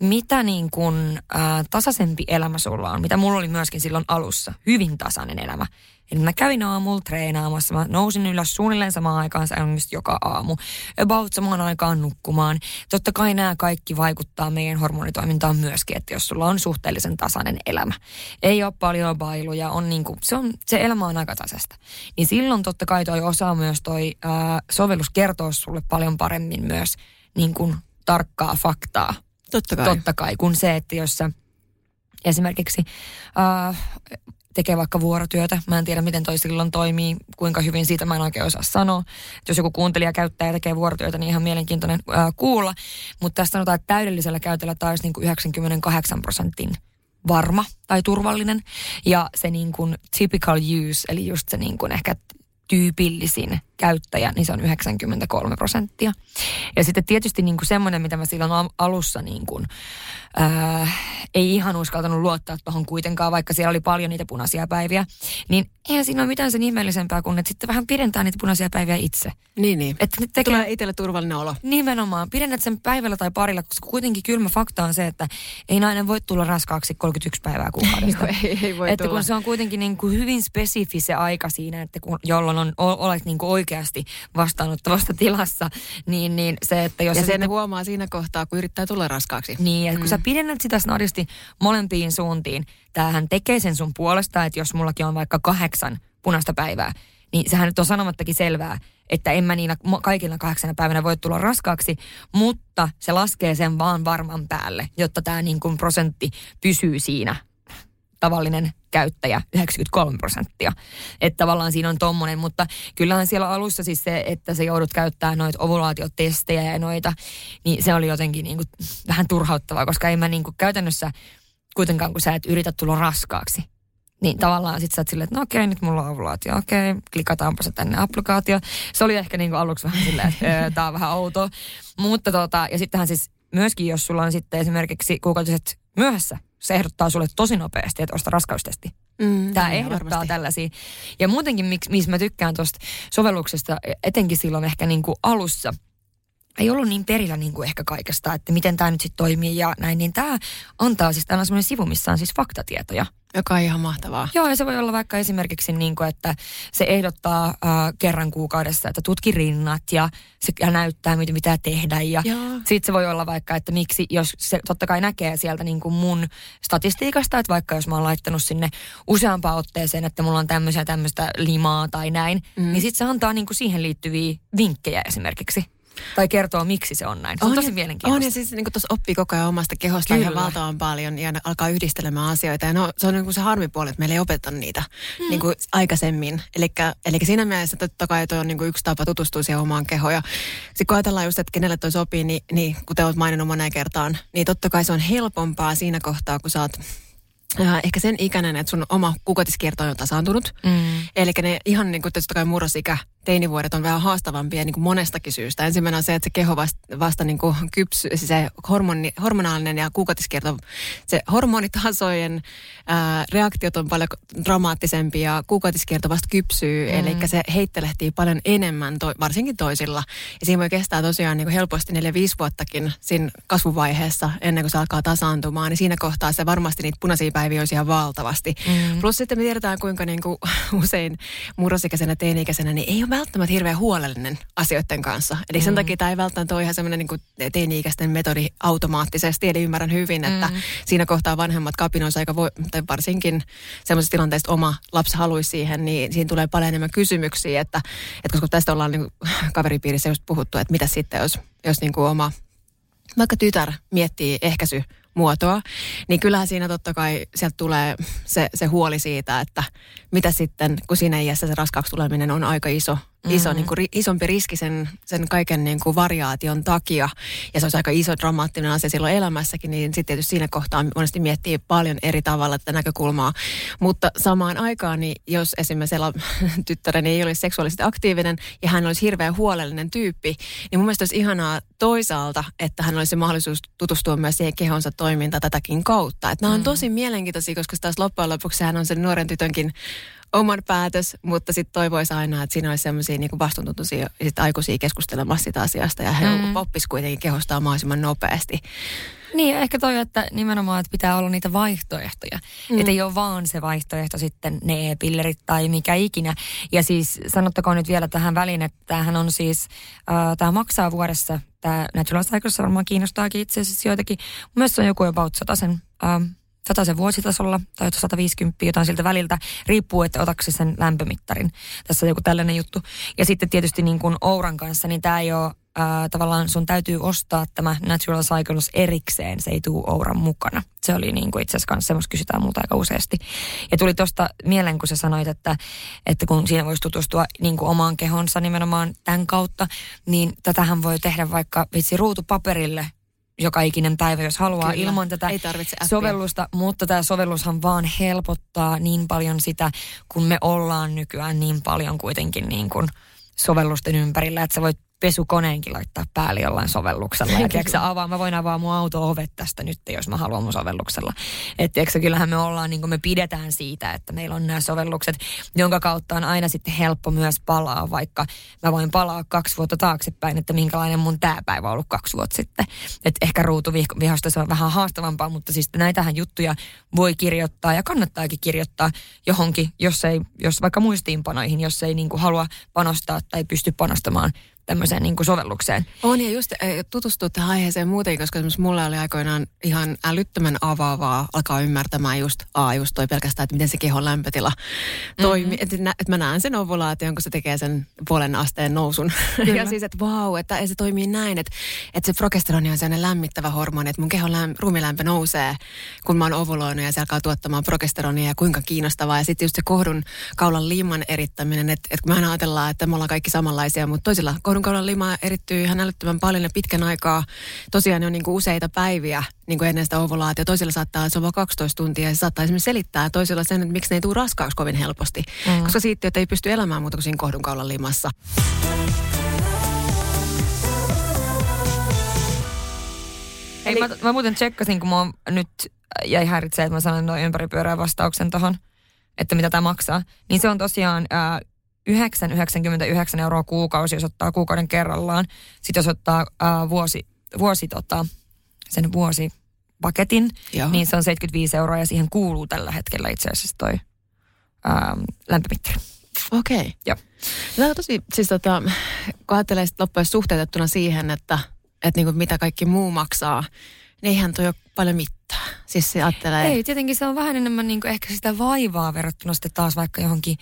mitä niin kuin, ää, tasaisempi elämä sulla on, mitä mulla oli myöskin silloin alussa, hyvin tasainen elämä. Eli mä kävin aamulla treenaamassa, mä nousin ylös suunnilleen samaan aikaan säännöllisesti joka aamu, about samaan aikaan nukkumaan. Totta kai nämä kaikki vaikuttaa meidän hormonitoimintaan myöskin, että jos sulla on suhteellisen tasainen elämä, ei ole paljon bailuja, on niin kuin, se, on, se elämä on aika tasasta. Niin silloin totta kai toi osaa myös toi ää, sovellus kertoa sulle paljon paremmin myös niin kuin tarkkaa faktaa. Totta kai. Totta kai, kun se, että jos sä esimerkiksi äh, tekee vaikka vuorotyötä. Mä en tiedä, miten toi silloin toimii, kuinka hyvin siitä mä en oikein osaa sanoa. Et jos joku kuuntelija käyttää ja tekee vuorotyötä, niin ihan mielenkiintoinen ää, kuulla. Mutta tässä sanotaan, että täydellisellä käytöllä taas niin kuin 98 prosentin varma tai turvallinen. Ja se niin kuin typical use, eli just se niin kuin ehkä tyypillisin käyttäjä, niin se on 93 prosenttia. Ja sitten tietysti niin kuin semmoinen, mitä mä silloin alussa niin kuin, ää, ei ihan uskaltanut luottaa tuohon kuitenkaan, vaikka siellä oli paljon niitä punaisia päiviä, niin eihän siinä ole mitään sen ihmeellisempää kuin, että sitten vähän pidentää niitä punaisia päiviä itse. Niin, niin. Että tekee... Tulee itselle turvallinen olo. Nimenomaan. Pidennät sen päivällä tai parilla, koska kuitenkin kylmä fakta on se, että ei nainen voi tulla raskaaksi 31 päivää kuukaudesta. ei, ei voi että tulla. kun se on kuitenkin niin kuin hyvin spesifi se aika siinä, että kun, jolloin on, olet niin kuin oikeasti vastaanottavasta tilassa, niin, niin se, että jos... Ja sen sitten... huomaa siinä kohtaa, kun yrittää tulla raskaaksi. Niin, että mm. kun sä pidennät sitä snadisti molempiin suuntiin, tämähän tekee sen sun puolesta, että jos mullakin on vaikka kahdeksan punaista päivää, niin sehän nyt on sanomattakin selvää, että en mä niillä kaikilla kahdeksana päivänä voi tulla raskaaksi, mutta se laskee sen vaan varman päälle, jotta tämä niin kuin prosentti pysyy siinä tavallinen käyttäjä 93 prosenttia. Että tavallaan siinä on tommonen, mutta kyllähän siellä alussa siis se, että se joudut käyttämään noita ovulaatiotestejä ja noita, niin se oli jotenkin niin kuin vähän turhauttavaa, koska ei mä niin kuin käytännössä kuitenkaan, kun sä et yritä tulla raskaaksi, niin tavallaan sit sä oot silleen, että no okei, nyt mulla on ovulaatio, okei, klikataanpa se tänne applikaatio. Se oli ehkä niin kuin aluksi vähän silleen, että tää on vähän outoa. Mutta tota, ja sittenhän siis myöskin, jos sulla on sitten esimerkiksi kuukautiset myöhässä, se ehdottaa sulle tosi nopeasti, että osta raskaustesti. Mm, Tämä ehdottaa varmasti. tällaisia. Ja muutenkin, miksi, missä mä tykkään tuosta sovelluksesta, etenkin silloin ehkä niin kuin alussa, ei ollut niin perillä niin kuin ehkä kaikesta, että miten tämä nyt sitten toimii ja näin, niin tämä antaa siis, täällä on semmoinen sivu, missä on siis faktatietoja. Joka on ihan mahtavaa. Joo, ja se voi olla vaikka esimerkiksi niin kuin, että se ehdottaa äh, kerran kuukaudessa, että tutki rinnat ja se ja näyttää, mitä mitä tehdä. Ja sitten se voi olla vaikka, että miksi, jos se totta kai näkee sieltä niin kuin mun statistiikasta, että vaikka jos mä oon laittanut sinne useampaan otteeseen, että mulla on tämmöisiä tämmöistä limaa tai näin, mm. niin sitten se antaa niin kuin siihen liittyviä vinkkejä esimerkiksi. Tai kertoo, miksi se on näin. Se on, on tosi mielenkiintoista. On ja siis niin tuossa oppii koko ajan omasta kehosta Kyllä. ihan valtavan paljon ja alkaa yhdistelemään asioita. Ja no, se on niin kuin se harmipuoli, että meillä ei opeta niitä mm. niin kuin aikaisemmin. Eli siinä mielessä totta kai toi on niin kuin yksi tapa tutustua siihen omaan kehoon. Ja sitten kun ajatellaan just, että kenelle toi sopii, niin, niin kuten olet maininnut moneen kertaan, niin totta kai se on helpompaa siinä kohtaa, kun sä oot äh, ehkä sen ikäinen, että sun oma kukotiskierto on tasaantunut. Mm. Eli ne ihan niin kuin totta kai murrosikä teinivuodet on vähän haastavampia niin kuin monestakin syystä. Ensimmäinen on se, että se keho vasta, vasta niin kuin kypsy, siis se hormoni, hormonaalinen ja kuukautiskierto, se hormonitasojen ää, reaktiot on paljon dramaattisempia ja kuukautiskierto vasta kypsyy, mm. eli se heittelehtii paljon enemmän, to, varsinkin toisilla. Ja siinä voi kestää tosiaan niin kuin helposti 4-5 vuottakin siinä kasvuvaiheessa ennen kuin se alkaa tasaantumaan, niin siinä kohtaa se varmasti niitä punaisia päiviä olisi ihan valtavasti. Mm. Plus sitten me tiedetään, kuinka niin kuin usein murrosikäisenä, teini-ikäisenä, niin ei ole välttämättä hirveän huolellinen asioiden kanssa. Eli sen mm. takia tämä ei välttämättä ole ihan semmoinen niin teini-ikäisten metodi automaattisesti. Eli ymmärrän hyvin, että mm. siinä kohtaa vanhemmat kapinoissa aika voi, tai varsinkin semmoisessa tilanteessa oma lapsi haluaisi siihen, niin siinä tulee paljon enemmän kysymyksiä. Että, että koska tästä ollaan niin kaveripiirissä just puhuttu, että mitä sitten, jos, jos niin kuin oma vaikka tytär miettii ehkäisy muotoa, niin kyllähän siinä totta kai sieltä tulee se, se huoli siitä, että mitä sitten, kun siinä iässä se raskaaksi tuleminen on aika iso iso, mm. niin kuin, isompi riski sen, sen kaiken niin kuin variaation takia. Ja se olisi aika iso dramaattinen asia silloin elämässäkin, niin sitten tietysti siinä kohtaa monesti miettii paljon eri tavalla tätä näkökulmaa. Mutta samaan aikaan, niin jos esimerkiksi tyttäreni ei olisi seksuaalisesti aktiivinen ja hän olisi hirveän huolellinen tyyppi, niin mun mielestä olisi ihanaa toisaalta, että hän olisi mahdollisuus tutustua myös siihen kehonsa toimintaan tätäkin kautta. Että nämä on mm. tosi mielenkiintoisia, koska taas loppujen lopuksi hän on sen nuoren tytönkin oman päätös, mutta sitten toivoisi aina, että siinä olisi sellaisia niin vastuuntuntoisia sit aikuisia keskustelemassa sitä asiasta ja he mm. oppis kuitenkin kehostaa mahdollisimman nopeasti. Niin, ehkä toi, että nimenomaan, että pitää olla niitä vaihtoehtoja. Mm. Että ei ole vaan se vaihtoehto sitten ne e-pillerit tai mikä ikinä. Ja siis sanottakoon nyt vielä tähän väliin, että tämähän on siis, äh, tämä maksaa vuodessa, tämä Natural Cycles varmaan kiinnostaakin itse asiassa joitakin. Myös on joku about 100 sen äh, sen vuositasolla tai 150 jotain siltä väliltä, riippuu, että otaksi sen lämpömittarin. Tässä on joku tällainen juttu. Ja sitten tietysti niin kuin Ouran kanssa, niin tämä ei ole ää, tavallaan sun täytyy ostaa tämä Natural Cycles erikseen, se ei tule Ouran mukana. Se oli niin kuin itse asiassa kanssa semmoista kysytään muuta aika useasti. Ja tuli tuosta mieleen, kun sä sanoit, että, että kun siinä voisi tutustua niin kuin omaan kehonsa nimenomaan tämän kautta, niin tätähän voi tehdä vaikka vitsi ruutupaperille joka ikinen päivä, jos haluaa Kyllä. ilman tätä Ei tarvitse sovellusta. Mutta tämä sovellushan vaan helpottaa niin paljon sitä, kun me ollaan nykyään niin paljon kuitenkin niin kuin sovellusten ympärillä, että sä voit pesukoneenkin laittaa päälle jollain sovelluksella. Ja tiedätkö, avaa, mä voin avaa mun auto-ovet tästä nyt, jos mä haluan mun sovelluksella. Että tiedätkö, kyllähän me ollaan, niin me pidetään siitä, että meillä on nämä sovellukset, jonka kautta on aina sitten helppo myös palaa, vaikka mä voin palaa kaksi vuotta taaksepäin, että minkälainen mun tämä päivä on ollut kaksi vuotta sitten. Että ehkä ruutuvihosta se on vähän haastavampaa, mutta siis näitähän juttuja voi kirjoittaa ja kannattaakin kirjoittaa johonkin, jos ei, jos vaikka muistiinpanoihin, jos ei niin kuin halua panostaa tai pysty panostamaan tämmöiseen niin kuin sovellukseen. On ja just eh, tutustua tähän aiheeseen muutenkin, koska esimerkiksi mulle oli aikoinaan ihan älyttömän avaavaa alkaa ymmärtämään just, aa, just toi pelkästään, että miten se kehon lämpötila toimii. Mm-hmm. Että et mä näen sen ovulaation, kun se tekee sen puolen asteen nousun. Kyllä. ja siis, että vau, että se toimii näin, että, että se progesteroni on sellainen lämmittävä hormoni, että mun kehon lämp- ruumilämpö nousee, kun mä oon ovuloinut ja se alkaa tuottamaan progesteronia ja kuinka kiinnostavaa. Ja sitten just se kohdun kaulan liiman erittäminen, että, että me ajatellaan, että me ollaan kaikki samanlaisia, mutta toisilla kohdunkaulan lima erittyy ihan älyttömän paljon ja pitkän aikaa. Tosiaan on niin kuin useita päiviä niin kuin ennen sitä ovulaatio. Toisilla saattaa olla 12 tuntia ja se saattaa esimerkiksi selittää toisilla sen, että miksi ne ei tule raskaaksi kovin helposti. Mm. Koska siitä, että ei pysty elämään muuta kuin siinä kohdunkaulan limassa. Hei, mä, mä muuten tsekkasin, kun mua nyt jäi häiritsee, että mä sanoin noin ympäripyörään vastauksen tohon, että mitä tämä maksaa. Niin se on tosiaan äh, 9,99 euroa kuukausi, jos ottaa kuukauden kerrallaan. Sitten jos ottaa ää, vuosi, vuosi tota, sen vuosipaketin, Joo. niin se on 75 euroa ja siihen kuuluu tällä hetkellä itse asiassa toi ää, lämpömittari. Okei. Okay. Joo. On tosi, siis tota, kun ajattelee sit loppujen suhteutettuna siihen, että, että niinku mitä kaikki muu maksaa, niin eihän toi ole paljon mitään. Siis se ajattelee... Ei, tietenkin se on vähän enemmän niin kuin ehkä sitä vaivaa verrattuna sitten taas vaikka johonkin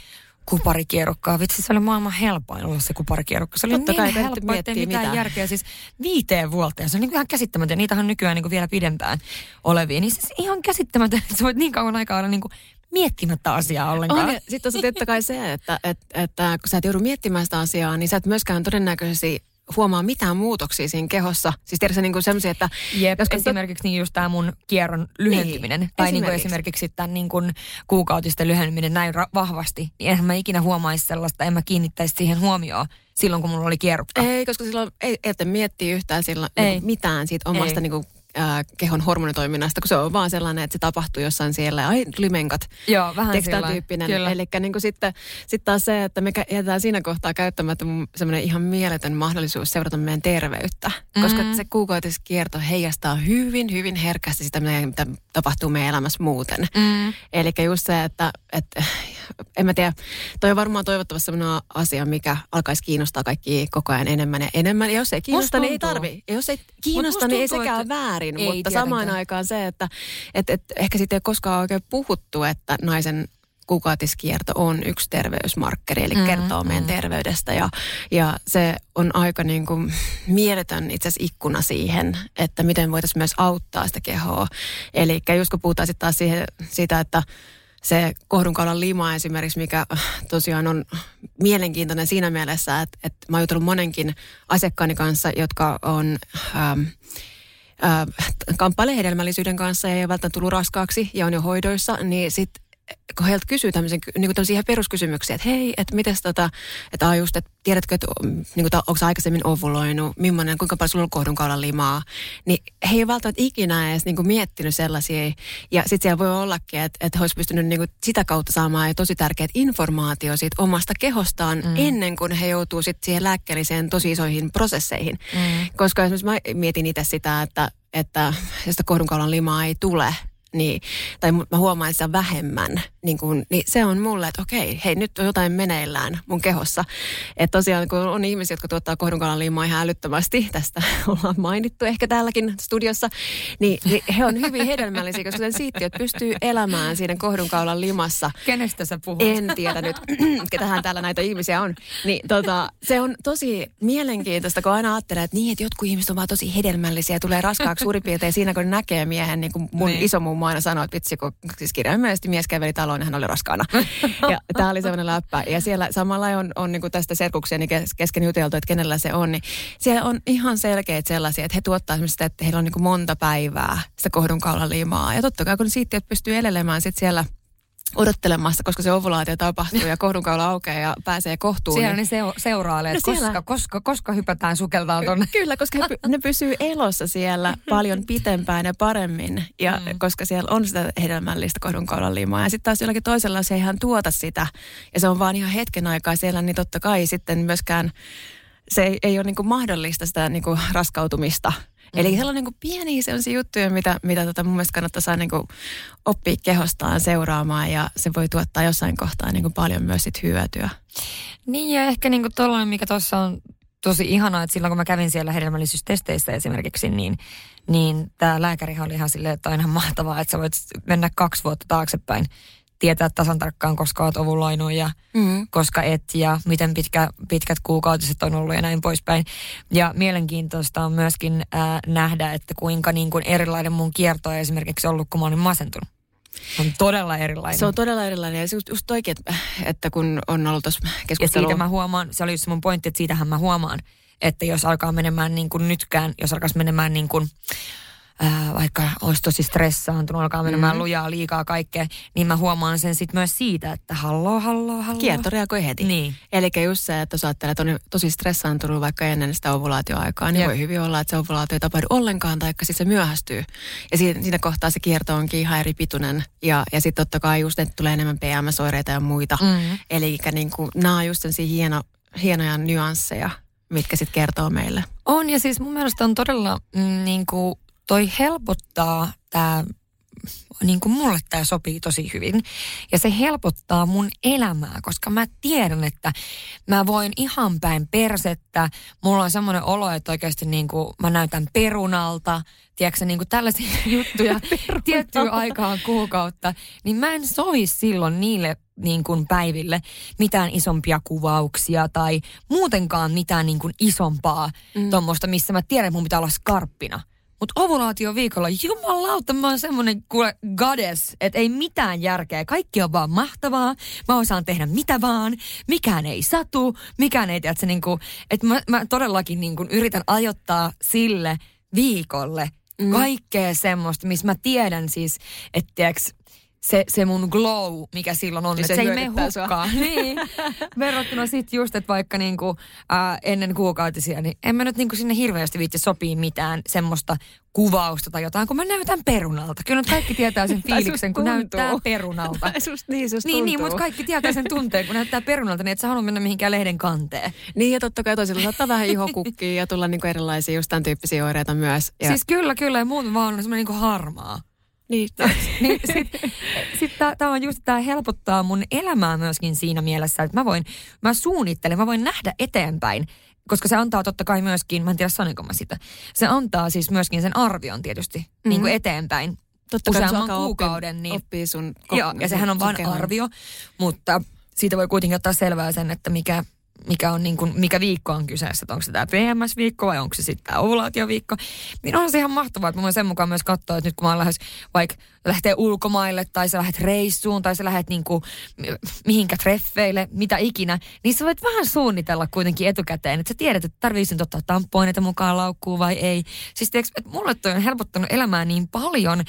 kuparikierrokkaan. Vitsi, se oli maailman helpoin olla se kuparikierrokka. Se oli Totta niin helppo, ettei mitään järkeä. Siis viiteen vuoteen. Se on niin kuin ihan käsittämätöntä. Niitähän on nykyään niin kuin vielä pidempään olevia. Niin siis ihan käsittämätöntä, että sä voit niin kauan aikaa olla niin kuin miettimättä asiaa ollenkaan. On, sitten on se totta kai se, että, että, että kun sä et joudu miettimään sitä asiaa, niin sä et myöskään todennäköisesti huomaa mitään muutoksia siinä kehossa. Siis tiedätkö niin kuin semmoisia, että... Jep, Koska esimerkiksi niin just tämä mun kierron lyhentyminen. Niin, tai niin kuin esimerkiksi. esimerkiksi tämän niin kuin kuukautisten lyhentyminen näin ra- vahvasti. Niin enhän mä ikinä huomaisi sellaista, en mä kiinnittäisi siihen huomioon silloin, kun mulla oli kierrukka. Ei, koska silloin ei, tarvitse miettiä yhtään silloin Ei. niin mitään siitä omasta Ei. niin kuin, äh, kehon hormonitoiminnasta, kun se on vaan sellainen, että se tapahtuu jossain siellä. ja Ai, tuli menkat. Joo, vähän sillain. tyyppinen. Eli niin sitten sit taas se, että me jätetään siinä kohtaa käyttämättä semmoinen ihan mieletön mahdollisuus seurata meidän terveyttä. Koska Mm. se kuukautiskierto heijastaa hyvin, hyvin herkästi sitä, mitä tapahtuu meidän elämässä muuten. Mm. Eli just se, että, että en mä tiedä, toi on varmaan toivottavasti sellainen asia, mikä alkaisi kiinnostaa kaikki koko ajan enemmän ja enemmän. Ja jos ei kiinnosta, niin ei tuntuu. tarvi. Ja jos ei kiinnosta, musta niin ei tuntuu, sekään että- väärin. Ei mutta tietenkään. samaan aikaan se, että et, et, ehkä siitä ei ole koskaan oikein puhuttu, että naisen kuukautiskierto on yksi terveysmarkkeri, eli Mm, mm, kertoo meidän mm. terveydestä. Ja, ja se on aika niin kuin mieletön itse asiassa ikkuna siihen, että miten voitaisiin myös auttaa sitä kehoa. Eli just kun puhutaan sitten taas siihen, siitä, että se kohdunkaulan lima esimerkiksi, mikä tosiaan on mielenkiintoinen siinä mielessä, että, että mä oon jutellut monenkin asiakkaani kanssa, jotka on... Ähm, äh, kamppailee hedelmällisyyden kanssa ja ei ole välttämättä tullut raskaaksi ja on jo hoidoissa, niin sitten kun heiltä kysyy tämmöisen, niin kuin tämmöisiä ihan peruskysymyksiä, että hei, että miten tota, että aa just, että tiedätkö, että niin kuin, onko aikaisemmin ovuloinut, millainen, kuinka paljon sulla on kohdunkaulan limaa, niin he ei välttämättä ikinä edes niin kuin miettinyt sellaisia. Ja sitten siellä voi ollakin, että, että he olisi pystynyt niin kuin sitä kautta saamaan jo tosi tärkeät informaatio siitä omasta kehostaan mm. ennen kuin he joutuu sitten siihen lääkkeelliseen tosi isoihin prosesseihin. Mm. Koska esimerkiksi mä mietin itse sitä, että, että sitä kohdunkaulan limaa ei tule, niin, tai mä huomaan sitä vähemmän, niin, kun, niin se on mulle, että okei, hei nyt on jotain meneillään mun kehossa. Että tosiaan kun on ihmisiä, jotka tuottaa kohdunkaulan limaa ihan älyttömästi, tästä ollaan mainittu ehkä täälläkin studiossa, niin, niin he on hyvin hedelmällisiä, koska siittiöt pystyy elämään siinä kohdunkaulan limassa Kenestä sä puhut? en tiedä nyt, ketähän täällä näitä ihmisiä on. Niin tota, se on tosi mielenkiintoista, kun aina ajattelee, että niin, että jotkut ihmiset on vaan tosi hedelmällisiä ja tulee raskaaksi suurin piirtein siinä, kun näkee miehen, niin kuin mun Niin. Mummo aina sanoi, että vitsi, kun siis kirjaimellisesti mies käveli taloon, niin hän oli raskaana. ja tämä oli sellainen läppä. Ja siellä samalla on, on niin kuin tästä serkukseni kes- kesken juteltu, että kenellä se on, niin siellä on ihan selkeät sellaisia, että he tuottaa sitä, että heillä on niin kuin monta päivää sitä kohdunkaulan limaa. Ja totta kai kun siittiöt pystyy elelemään sitten siellä odottelemassa, koska se ovulaatio tapahtuu ja kohdunkaula aukeaa ja pääsee kohtuun. Siellä niin- ne seo- seurailee, että No siellä- koska, koska, koska hypätään sukeltaa tonne. Kyllä, koska he, py- ne pysyy elossa siellä paljon pitempään ja paremmin, ja mm. koska siellä on sitä hedelmällistä kohdunkaulan limaa. Ja sitten taas jollakin toisella se ei ihan tuota sitä, ja se on vaan ihan hetken aikaa siellä, niin totta kai sitten myöskään se ei, ei ole niinku mahdollista sitä niinku raskautumista. Mm. Eli sellainen niinku pieniä sellaisia juttuja, mitä, mitä tota mun mielestä kannattaisi niinku oppia kehostaan seuraamaan, ja se voi tuottaa jossain kohtaa niinku paljon myös sit hyötyä. Niin ja ehkä niinku tollainen, mikä tuossa on tosi ihanaa, että silloin kun mä kävin siellä hedelmällisyystesteissä esimerkiksi, niin, niin tämä lääkärihan oli ihan silleen, että on ihan mahtavaa, että sä voit mennä kaksi vuotta taaksepäin, tietää tasan tarkkaan, koska oot ovuloinut ja Mm. koska et ja miten pitkä, pitkät kuukautiset on ollut ja näin poispäin. Ja mielenkiintoista on myöskin äh, nähdä, että kuinka niin kuin erilainen mun kierto on esimerkiksi ollut, kun mä olin masentunut. On todella erilainen. Se on todella erilainen. Ja just, just toikin, että, että kun on ollut tuossa Ja keskustelua... siitä mä huomaan, se oli just se mun pointti, että siitähän mä huomaan, että jos alkaa menemään niin kuin nytkään, jos alkaisi menemään niin kuin, ää, vaikka olisi tosi stressaantunut, alkaa menemään Mm. lujaa liikaa kaikkea, niin mä huomaan sen sitten myös siitä, että halloo, halloo, halloo. Kierto reagoi heti. Niin. Eli just se, että jos ajattelee, että on tosi stressaantunut vaikka ennen sitä ovulaatioaikaa, niin Jep. voi hyvin olla, että se ovulaatio ei tapahdu ollenkaan, tai sitten se myöhästyy. Ja siinä, siinä kohtaa se kierto onkin ihan eri pituinen. Ja, ja sitten totta kai just, että tulee enemmän PMS-oireita ja muita. Mm. Eli niin kuin, nämä on just hieno, hienoja nyansseja, mitkä sitten kertoo meille. On ja siis mun mielestä on todella mm, niin kuin toi helpottaa tämä niin kuin mulle tämä sopii tosi hyvin. Ja se helpottaa mun elämää, koska mä tiedän, että mä voin ihan päin persettä. Mulla on semmoinen olo, että oikeasti niin kuin mä näytän perunalta. Tiedätkö niin kuin tällaisia juttuja tiettyyn aikaan kuukautta. Niin mä en sovi silloin niille niin kuin päiville mitään isompia kuvauksia tai muutenkaan mitään niin kuin isompaa mm. tuommoista, missä mä tiedän, että mun pitää olla skarppina. Mutta ovulaatio viikolla, jumalauta, mä oon semmonen kuule goddess, että ei mitään järkeä. Kaikki on vaan mahtavaa, mä osaan tehdä mitä vaan, mikään ei satu, mikään ei tiedä, että niinku, että mä, mä todellakin niinku yritän ajoittaa sille viikolle mm. kaikkea semmoista, missä mä tiedän siis, että se, se mun glow, mikä silloin on, Niin että se se ei mene hukkaan. niin. Verrattuna sitten just, että vaikka niinku, ää, ennen kuukautisia, niin en mä nyt niinku sinne hirveästi viitti sopii mitään semmoista kuvausta tai jotain, kun mä näytän perunalta. Kyllä nyt kaikki tietää sen fiiliksen, kun näyttää perunalta. Susta, niin, susta Niin, niin, mutta kaikki tietää sen tunteen, kun näyttää perunalta, niin et sä halua mennä mihinkään lehden kanteen. Niin ja totta kai toisilla saattaa vähän ihokukkia ja tulla niinku erilaisia just tämän tyyppisiä oireita myös. Ja, Siis kyllä, kyllä, ja muuten vaan on semmoinen niin harmaa. niin, niin sitten sit tämä on just, tämä helpottaa mun elämää myöskin siinä mielessä, että mä voin, mä suunnittelen, mä voin nähdä eteenpäin, koska se antaa totta kai myöskin, mä en tiedä sanoinko mä sitä, se antaa siis myöskin sen arvion tietysti mm-hmm. niin kuin eteenpäin. totta kai useamman alkaa kuukauden, oppii, niin- oppii sun... Joo, ja sehän on vain arvio, mutta siitä voi kuitenkin ottaa selvää sen, että mikä, mikä, on niin kuin, mikä viikko on kyseessä. Että onko se tämä PMS-viikko vai onko se sitten tämä ovulaatioviikko. Niin on se ihan mahtavaa, että mä voin sen mukaan myös katsoa, että nyt kun mä oon lähes vaikka lähtee ulkomaille tai sä lähdet reissuun tai sä lähdet niin kuin, mihinkä treffeille, mitä ikinä, niin sä voit vähän suunnitella kuitenkin etukäteen, että sä tiedät, että tarvitsin ottaa tampoineita mukaan laukkuun vai ei. Siis tiiäks, että mulle toi on helpottanut elämää niin paljon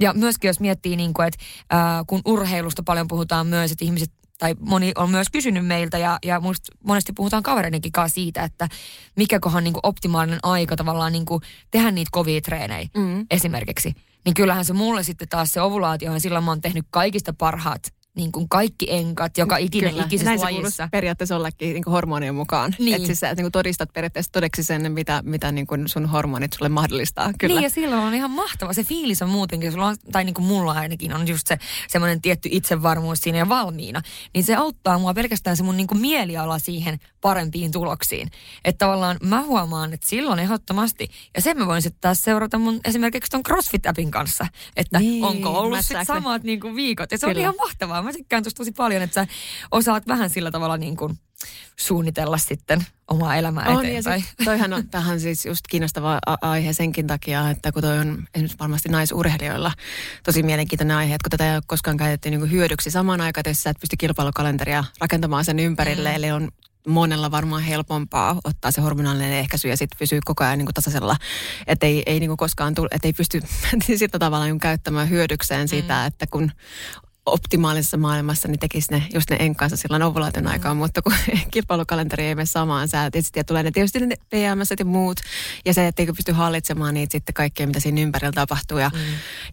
ja myöskin jos miettii, niin kuin, että ää, kun urheilusta paljon puhutaan myös, että ihmiset tai moni on myös kysynyt meiltä ja, ja musta monesti puhutaan kavereidenkin kanssa siitä, että mikä kohan niin optimaalinen aika tavallaan niin kuin tehdä niitä kovia treenejä Mm. esimerkiksi. Niin kyllähän se mulle sitten taas se ovulaatio, silloin mä oon tehnyt kaikista parhaat niin kuin kaikki enkat, joka ikinen Kyllä. ikisessä Näin lajissa. kuuluisi periaatteessa ollakin niin hormonien mukaan. Niin. Että siis sä niin todistat periaatteessa todeksi sen, mitä, mitä niin kuin sun hormonit sulle mahdollistaa. Kyllä. Niin ja silloin on ihan mahtava. Se fiilis on muutenkin, sulla on, tai niin kuin mulla ainakin on just se semmoinen tietty itsevarmuus siinä ja valmiina. Niin se auttaa mua pelkästään se mun niin kuin mieliala siihen parempiin tuloksiin. Että tavallaan mä huomaan, että silloin ehdottomasti, ja sen mä voin sitten taas seurata mun esimerkiksi ton CrossFit-appin kanssa, että Niin, onko ollut ne? samat niin kuin viikot. Ja se on Kyllä. ihan mahtavaa. Mä tykkään tuosta tosi paljon, että sä osaat vähän sillä tavalla niin kuin suunnitella sitten omaa elämää On, ja eteenpäin. sit, toihan on tähän siis just kiinnostava aihe senkin takia, että kun toi on esimerkiksi varmasti naisurheilijoilla tosi mielenkiintoinen aihe, että kun tätä ei ole koskaan käytetty niin kuin hyödyksi samaan aikaan, että jos sä et pysty kilpailukalenteria rakentamaan sen ympärille, mm. eli on monella varmaan helpompaa ottaa se hormonaalinen ehkäisy ja sitten pysyä koko ajan niin kuin tasaisella, että ei, ei niin kuin koskaan tule, että ei pysty sillä tavalla niin käyttämään hyödykseen sitä, mm. että kun optimaalisessa maailmassa niin tekisi ne, just ne enkansa silloin ovulaation aikaan, mutta kun kilpailukalenteri ei mene samaan sää, ja sitten tulee ne tietysti ne PMS ja muut, ja se, että ei pysty hallitsemaan niitä sitten kaikkea, mitä siinä ympärillä tapahtuu ja, mm.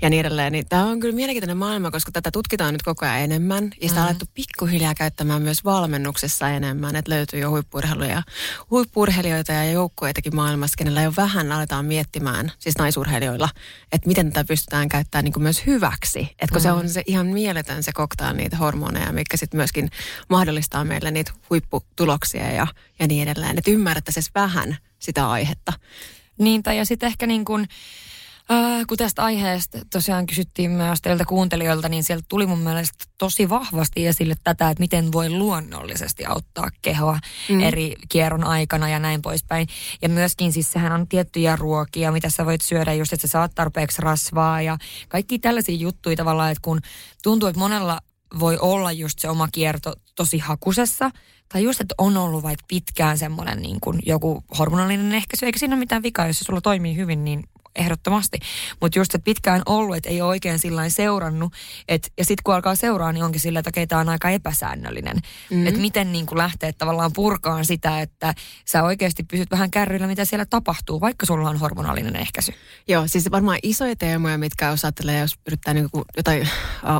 ja niin edelleen. Niin tämä on kyllä mielenkiintoinen maailma, koska tätä tutkitaan nyt koko ajan enemmän, ja sitä on alettu pikkuhiljaa käyttämään myös valmennuksessa enemmän, että löytyy jo huippurheiluja, huippurheilijoita ja joukkueitakin maailmassa, kenellä jo vähän aletaan miettimään, siis naisurheilijoilla, että miten tätä pystytään käyttämään niin kuin myös hyväksi, että kun mm. se on se ihan mieletön se koktail niitä hormoneja, mitkä sitten myöskin mahdollistaa meille niitä huipputuloksia ja, ja niin edelleen. Että ymmärrettäisiin vähän sitä aihetta. Niin, tai ja sitten ehkä niin kuin, äh, kun tästä aiheesta tosiaan kysyttiin myös teiltä kuuntelijoilta, niin sieltä tuli mun mielestä tosi vahvasti esille tätä, että miten voi luonnollisesti auttaa kehoa mm. eri kierron aikana ja näin poispäin. Ja myöskin siis sehän on tiettyjä ruokia, mitä sä voit syödä just, että sä saat tarpeeksi rasvaa ja kaikki tällaisia juttuja tavallaan, että kun tuntuu, että monella voi olla just se oma kierto tosi hakusessa, tai just, että on ollut vaikka pitkään semmoinen niin kuin joku hormonallinen ehkäisy, eikä siinä ole mitään vikaa, jos se sulla toimii hyvin, niin ehdottomasti. Mutta just, että pitkään ollut, että ei ole oikein sillä seurannut. Et, ja sitten kun alkaa seuraa, niin onkin sillä, että okei, tämä on aika epäsäännöllinen. Mm-hmm. Että miten niin kuin lähtee tavallaan purkaan sitä, että sä oikeasti pysyt vähän kärryillä, mitä siellä tapahtuu, vaikka sulla on hormonaalinen ehkäisy. Joo, siis varmaan isoja teemoja, mitkä jos ajattelee, jos yrittää niin kuin jotain uh,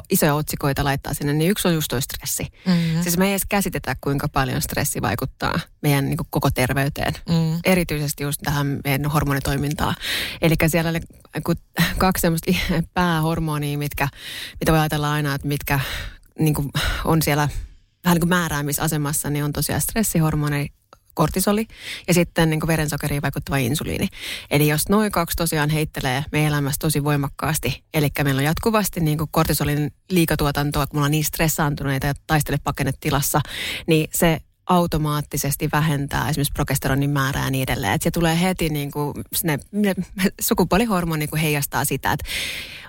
isoja otsikoita laittaa sinne, niin yksi on just tuo stressi. Mm-hmm. Siis me ei edes käsitetä, kuinka paljon stressi vaikuttaa meidän niin kuin koko terveyteen. Mm. Erityisesti just tähän meidän hormonitoimintaan. Eli siellä oli kaksi semmoista päähormonia, mitkä, mitä voi ajatella aina, että mitkä niin kuin on siellä vähän niin kuin määräämisasemassa, niin on tosiaan stressihormoni kortisoli ja sitten niin verensokeriin vaikuttava insuliini. Eli jos noin kaksi tosiaan heittelee meidän elämässä tosi voimakkaasti, eli meillä on jatkuvasti niin kortisolin liikatuotantoa, kun me ollaan niin stressaantuneita ja taistele pakennetilassa, niin se automaattisesti vähentää esimerkiksi progesteronin määrää ja niin edelleen. Että se tulee heti niin kuin, sinne, sukupuolihormoni niin kuin heijastaa sitä, että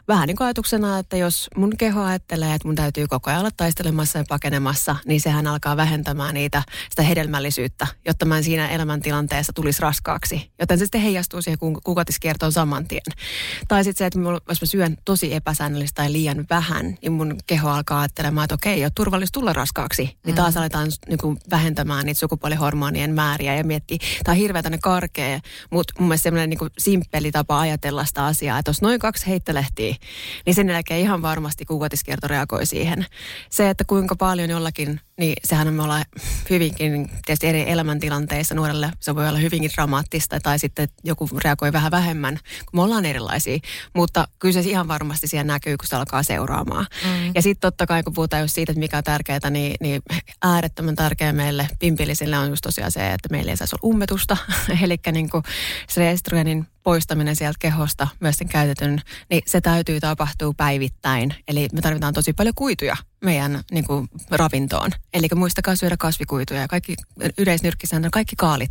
vähän niin kuin ajatuksena, että jos mun keho ajattelee, että mun täytyy koko ajan olla taistelemassa ja pakenemassa, niin sehän alkaa vähentämään niitä, sitä hedelmällisyyttä, jotta mä en siinä elämäntilanteessa tulisi raskaaksi. Joten se sitten heijastuu siihen kuukatiskiertoon saman tien. Tai sitten se, että jos mä syön tosi epäsäännöllistä tai liian vähän, niin mun keho alkaa ajattelemaan, että okei, on turvallista tulla raskaaksi. Niin taas mm. aletaan niin kuin vähentämään niitä sukupuolihormonien määriä ja miettii, tämä on hirveä tänne karkea, mutta mun mielestä semmoinen niin simppeli tapa ajatella sitä asiaa, että jos noin kaksi heittelehtii, niin sen jälkeen ihan varmasti kuukautiskierto reagoi siihen. Se, että kuinka paljon jollakin, niin sehän on me ollaan hyvinkin tietysti eri elämäntilanteissa nuorelle, se voi olla hyvinkin dramaattista tai sitten joku reagoi vähän vähemmän, kun me ollaan erilaisia. Mutta kyllä se ihan varmasti siellä näkyy, kun se alkaa seuraamaan. Mm. Ja sitten totta kai, kun puhutaan just siitä, että mikä on tärkeää, niin, niin äärettömän tärkeää meille pimpillisille on just tosiaan se, että meillä ei saisi olla ummetusta. Eli niin kuin se estrogenin poistaminen sieltä kehosta, myös sen käytetyn, niin se täytyy tapahtua päivittäin. Eli me tarvitaan tosi paljon kuituja meidän niin kuin, ravintoon. Eli muistakaa syödä kasvikuituja ja kaikki yleisnyrkkisääntö, kaikki kaalit.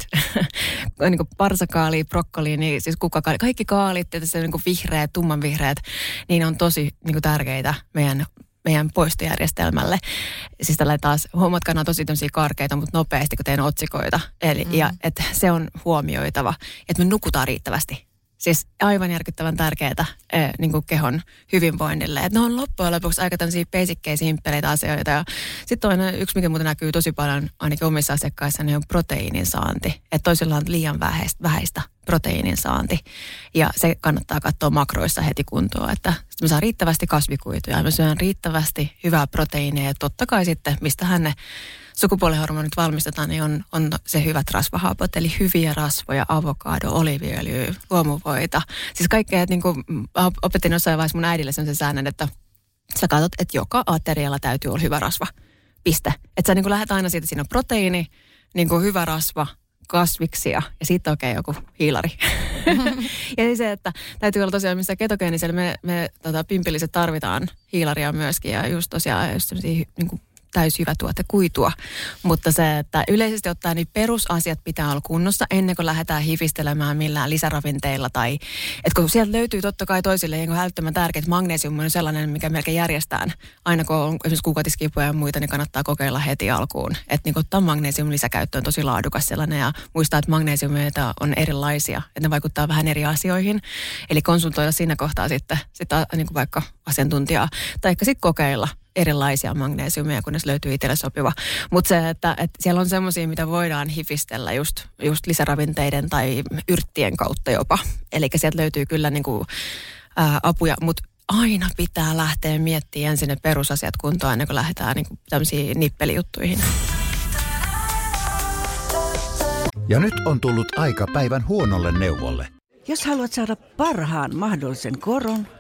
niin kuin parsakaali, brokkoli, niin siis kukkakaali, kaikki kaalit, se niin kuin vihreät, tummanvihreät, niin on tosi niin kuin, tärkeitä meidän meidän poistojärjestelmälle. Siis tällä taas, huomatkaa, nämä on tosi karkeita, mutta nopeasti, kun teen otsikoita. Eli, mm. ja, että se on huomioitava, että me nukutaan riittävästi. Siis aivan järkyttävän tärkeää eh, niin kuin kehon hyvinvoinnille. Että ne on loppujen lopuksi aika tämmöisiä basickejä, simppeleitä asioita. Ja sitten toinen yksi, mikä muuten näkyy tosi paljon ainakin omissa asiakkaissa, niin on proteiinin saanti. Että toisilla on liian vähäistä, vähäistä proteiinin saanti. Ja se kannattaa katsoa makroissa heti kuntoon, että me saa riittävästi kasvikuituja ja me syön riittävästi hyvää proteiinia. Ja totta kai sitten, mistä ne sukupuolihormonit valmistetaan, niin on, on se hyvät rasvahapot, eli hyviä rasvoja, avokado, oliviöljy, luomuvoita. Siis kaikkea, että niin kuin opetin jossain vaiheessa mun äidille sen säännön, että sä katsot, että joka aterialla täytyy olla hyvä rasva. Piste. Että sä niin kuin lähdet aina siitä, siinä on proteiini, niin kuin hyvä rasva, kasviksia ja sitten okay, joku hiilari. ja se, että täytyy olla tosiaan missä ketogeenisellä me, me tota, pimpilliset tarvitaan hiilaria myöskin ja just tosiaan just niin kuin täysin hyvä tuote kuitua. Mutta se, että yleisesti ottaen niin perusasiat pitää olla kunnossa ennen kuin lähdetään hifistelemään millään lisäravinteilla. Tai, että kun sieltä löytyy totta kai toisille niin hälyttömän tärkeät. Magnesium on sellainen, mikä melkein järjestään. Aina kun on esimerkiksi kuukautiskipuja ja muita, niin kannattaa kokeilla heti alkuun. Että niin ottaa magnesium lisäkäyttö on tosi laadukas sellainen ja muistaa, että magnesiumia on erilaisia. Että ne vaikuttaa vähän eri asioihin. Eli konsultoida siinä kohtaa sitten, sitten niin vaikka asiantuntijaa. Tai ehkä sitten kokeilla erilaisia magnesiumia, kunnes löytyy itselle sopiva. Mutta se, että, että siellä on semmoisia, mitä voidaan hifistellä just, just lisäravinteiden tai yrttien kautta jopa. Eli sieltä löytyy kyllä niin kuin, ää, apuja, mutta aina pitää lähteä miettimään ensin ne perusasiat kuntoon ennen kuin lähdetään niin kuin tämmöisiin nippelijuttuihin. Ja nyt on tullut aika päivän huonolle neuvolle. Jos haluat saada parhaan mahdollisen koron,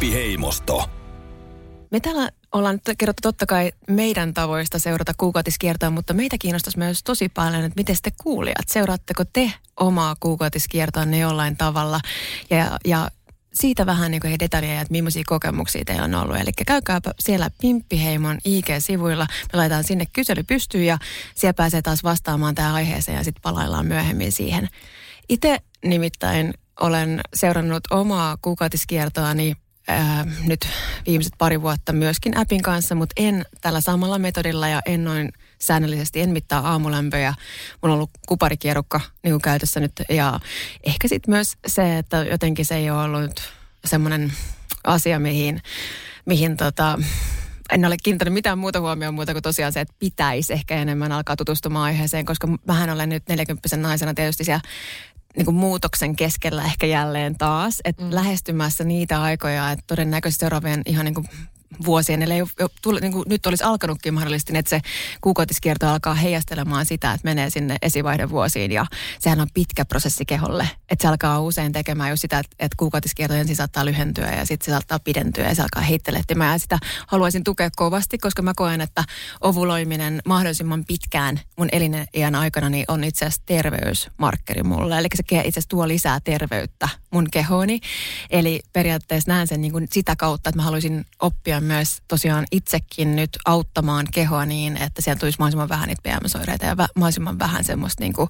Vimppiheimosto. Me täällä ollaan nyt kerrottu totta kai meidän tavoista seurata kuukautiskiertoa, mutta meitä kiinnostaisi myös tosi paljon, että miten te kuulijat, seuraatteko te omaa kuukautiskiertoanne jollain tavalla ja, ja siitä vähän niin kuin detaljeja, että millaisia kokemuksia teillä on ollut. Eli käykää siellä Pimppiheimon IG-sivuilla. Me laitetaan sinne kysely pystyyn ja siellä pääsee taas vastaamaan tähän aiheeseen ja sitten palaillaan myöhemmin siihen. Itse nimittäin olen seurannut omaa kuukautiskiertoani ää, nyt viimeiset pari vuotta myöskin appin kanssa, mutta en tällä samalla metodilla ja en noin säännöllisesti, en mittaa aamulämpöjä. Mulla on ollut kuparikierukka niin käytössä nyt ja ehkä sitten myös se, että jotenkin se ei ole ollut semmoinen asia, mihin, mihin tota, en ole kiinnittänyt mitään muuta huomioon muuta kuin tosiaan se, että pitäisi ehkä enemmän alkaa tutustumaan aiheeseen, koska vähän olen nyt 40 naisena tietysti siellä niin kuin muutoksen keskellä ehkä jälleen taas, että mm. lähestymässä niitä aikoja, että todennäköisesti seuraavien ihan niin kuin vuosien, jo, tule, niin kuin nyt olisi alkanutkin mahdollisesti, että se kuukautiskierto alkaa heijastelemaan sitä, että menee sinne esivaihdevuosiin ja sehän on pitkä prosessi keholle. Että se alkaa usein tekemään just sitä, että, kuukautiskierto ensin saattaa lyhentyä ja sitten se saattaa pidentyä ja se alkaa heittelettimään. Ja sitä haluaisin tukea kovasti, koska mä koen, että ovuloiminen mahdollisimman pitkään mun eliniän aikana niin on itse asiassa terveysmarkkeri mulle. Eli se itse asiassa tuo lisää terveyttä mun kehooni. Eli periaatteessa näen sen niin kuin sitä kautta, että mä haluaisin oppia myös tosiaan itsekin nyt auttamaan kehoa niin, että siellä tulisi mahdollisimman vähän niitä PMS-oireita ja mahdollisimman vähän semmoista niin kuin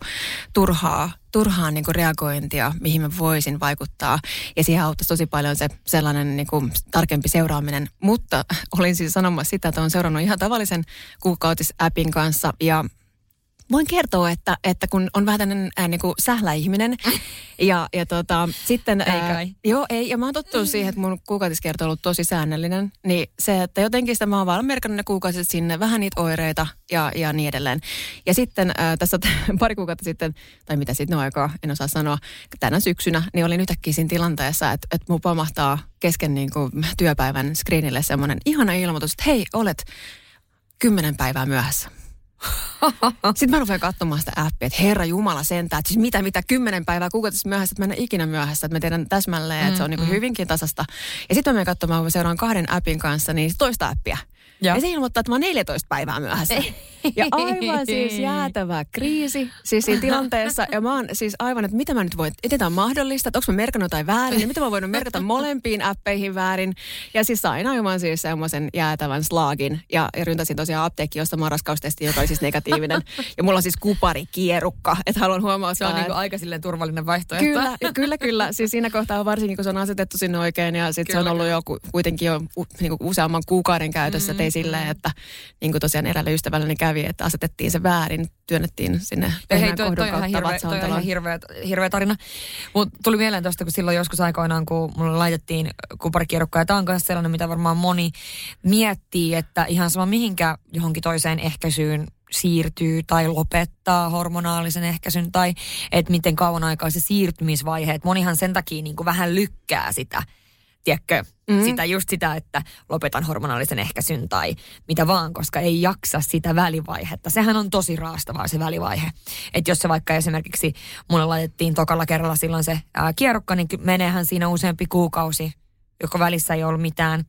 turhaa turhaa niin kuin reagointia, mihin mä voisin vaikuttaa. Ja siihen auttaisi tosi paljon se sellainen niin kuin tarkempi seuraaminen. Mutta olin siis sanomassa sitä, että olen seurannut ihan tavallisen kuukautisäpin kanssa ja voin kertoa, että, että kun on vähän tämmöinen äh, niin sähläihminen ja, ja tota, sitten... Ei kai. Äh, joo, ei. Ja mä oon tottunut siihen, että mun kuukautiskerto on ollut tosi säännöllinen. Niin se, että jotenkin sitä mä oon vaan merkannut ne kuukausit sinne, vähän niitä oireita ja, ja niin edelleen. Ja sitten äh, tässä pari kuukautta sitten, tai mitä sitten no aikaa, en osaa sanoa, tänä syksynä, niin olin yhtäkkiä siinä tilanteessa, että, että mun pamahtaa kesken niin kuin työpäivän screenille semmoinen ihana ilmoitus, että hei, olet kymmenen päivää myöhässä. Sitten mä rupean katsomaan sitä appia, että herra Jumala sentään, että siis mitä, mitä, kymmenen päivää kuukautista myöhässä, että mä en ikinä myöhässä, että mä tiedän täsmälleen, että se on niin kuin hyvinkin tasasta. Ja sitten mä menen katsomaan, kun mä seuraan kahden appin kanssa, niin toista appia. Ja. ja se ilmoittaa, että mä oon 14 päivää myöhässä. Ja aivan siis jäätävä kriisi siis siinä tilanteessa. Ja mä oon siis aivan, että mitä mä nyt voin, että tämä on mahdollista, että onko mä merkannut jotain väärin, ja mitä mä voin merkata molempiin appeihin väärin. Ja siis sain aivan siis semmoisen jäätävän slaagin. Ja, ja ryntäsin tosiaan apteekki ostamaan raskaustesti, joka oli siis negatiivinen. Ja mulla on siis kuparikierukka, että haluan huomaa. Se on niin aika silleen turvallinen vaihtoehto. Kyllä, kyllä, kyllä. Siis siinä kohtaa varsinkin, kun se on asetettu sinne oikein, ja sitten se on ollut jo kuitenkin jo niin useamman kuukauden käytössä, mm-hmm ei silleen, että niin kuin tosiaan eräälle ystävälleni kävi, että asetettiin se väärin, työnnettiin sinne Hei, toi, toi, toi, hirveä, toi on ihan hirveä, hirveä tarina. Mutta tuli mieleen tuosta, kun silloin joskus aikoinaan, kun mulle laitettiin kuparikierukka, ja tämä on myös sellainen, mitä varmaan moni miettii, että ihan sama mihinkä johonkin toiseen ehkäisyyn siirtyy tai lopettaa hormonaalisen ehkäisyn tai että miten kauan aikaa se siirtymisvaihe. Et monihan sen takia niin kuin vähän lykkää sitä tiedätkö, mm. sitä just sitä, että lopetan hormonaalisen ehkäisyn tai mitä vaan, koska ei jaksa sitä välivaihetta. Sehän on tosi raastavaa se välivaihe. Että jos se vaikka esimerkiksi mulle laitettiin tokalla kerralla silloin se ää, kierrokka, niin meneehän siinä useampi kuukausi joka välissä ei ollut mitään,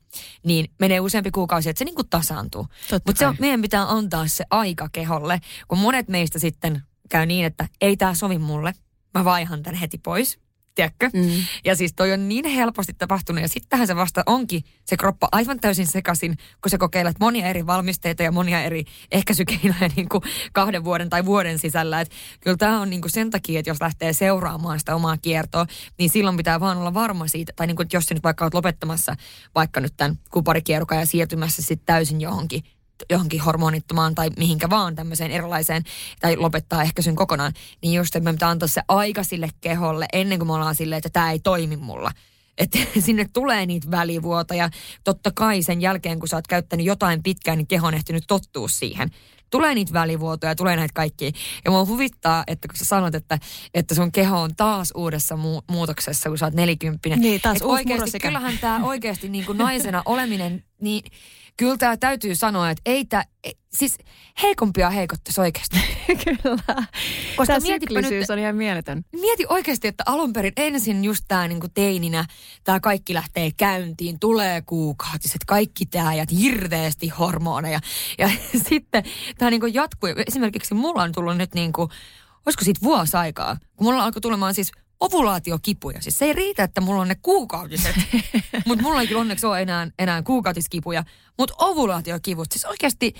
niin menee useampi kuukausi, että se niin kuin tasaantuu. Mutta meidän pitää antaa se aika keholle, kun monet meistä sitten käy niin, että ei tämä sovi mulle, mä vaihan tämän heti pois tiedätkö? Mm. Ja siis toi on niin helposti tapahtunut ja sittenhän se vasta onkin se kroppa aivan täysin sekaisin, kun sä kokeilet monia eri valmisteita ja monia eri ehkäisykeinoja niin kuin kahden vuoden tai vuoden sisällä. Et kyllä tämä on niin kuin sen takia, että jos lähtee seuraamaan sitä omaa kiertoa, niin silloin pitää vaan olla varma siitä, tai niin kuin, jos sä nyt vaikka olet lopettamassa vaikka nyt tämän kuparikierrokan ja siirtymässä sitten täysin johonkin johonkin hormonittomaan tai mihinkä vaan tämmöiseen erilaiseen, tai lopettaa ehkäisyn kokonaan, niin just, että me pitää antaa se aika sille keholle ennen kuin me ollaan silleen, että tämä ei toimi mulla. Että sinne tulee niitä välivuotoja. Totta kai sen jälkeen, kun sä oot käyttänyt jotain pitkään, niin keho on ehtinyt tottua siihen. Tulee niitä välivuotoja, tulee näitä kaikkia. Ja mua huvittaa, että kun sä sanot, että, että sun keho on taas uudessa mu- muutoksessa, kun sä oot nelikymppinen. Niin, taas oikeasti, Kyllähän tämä oikeasti niin kuin naisena oleminen, niin kyllä tämä täytyy sanoa, että ei tämä, siis heikompia heikottaisi oikeasti. Kyllä. Koska Tämä mietipä nyt, syklisyys on ihan mieletön. mieti oikeasti, että alun perin ensin just tämä niinku teininä, tämä kaikki lähtee käyntiin, tulee kuukautiset, kaikki tämä ja hirveästi hormoneja. Ja sitten tämä niinku jatkuu. Esimerkiksi mulla on tullut nyt niinku, olisiko siitä vuosi aikaa, kun mulla alkoi tulemaan siis ovulaatiokipuja. Siis se ei riitä, että mulla on ne kuukautiset, mutta mulla ei kyllä onneksi ole enää, enää kuukautiskipuja. Mutta ovulaatiokivut, siis oikeasti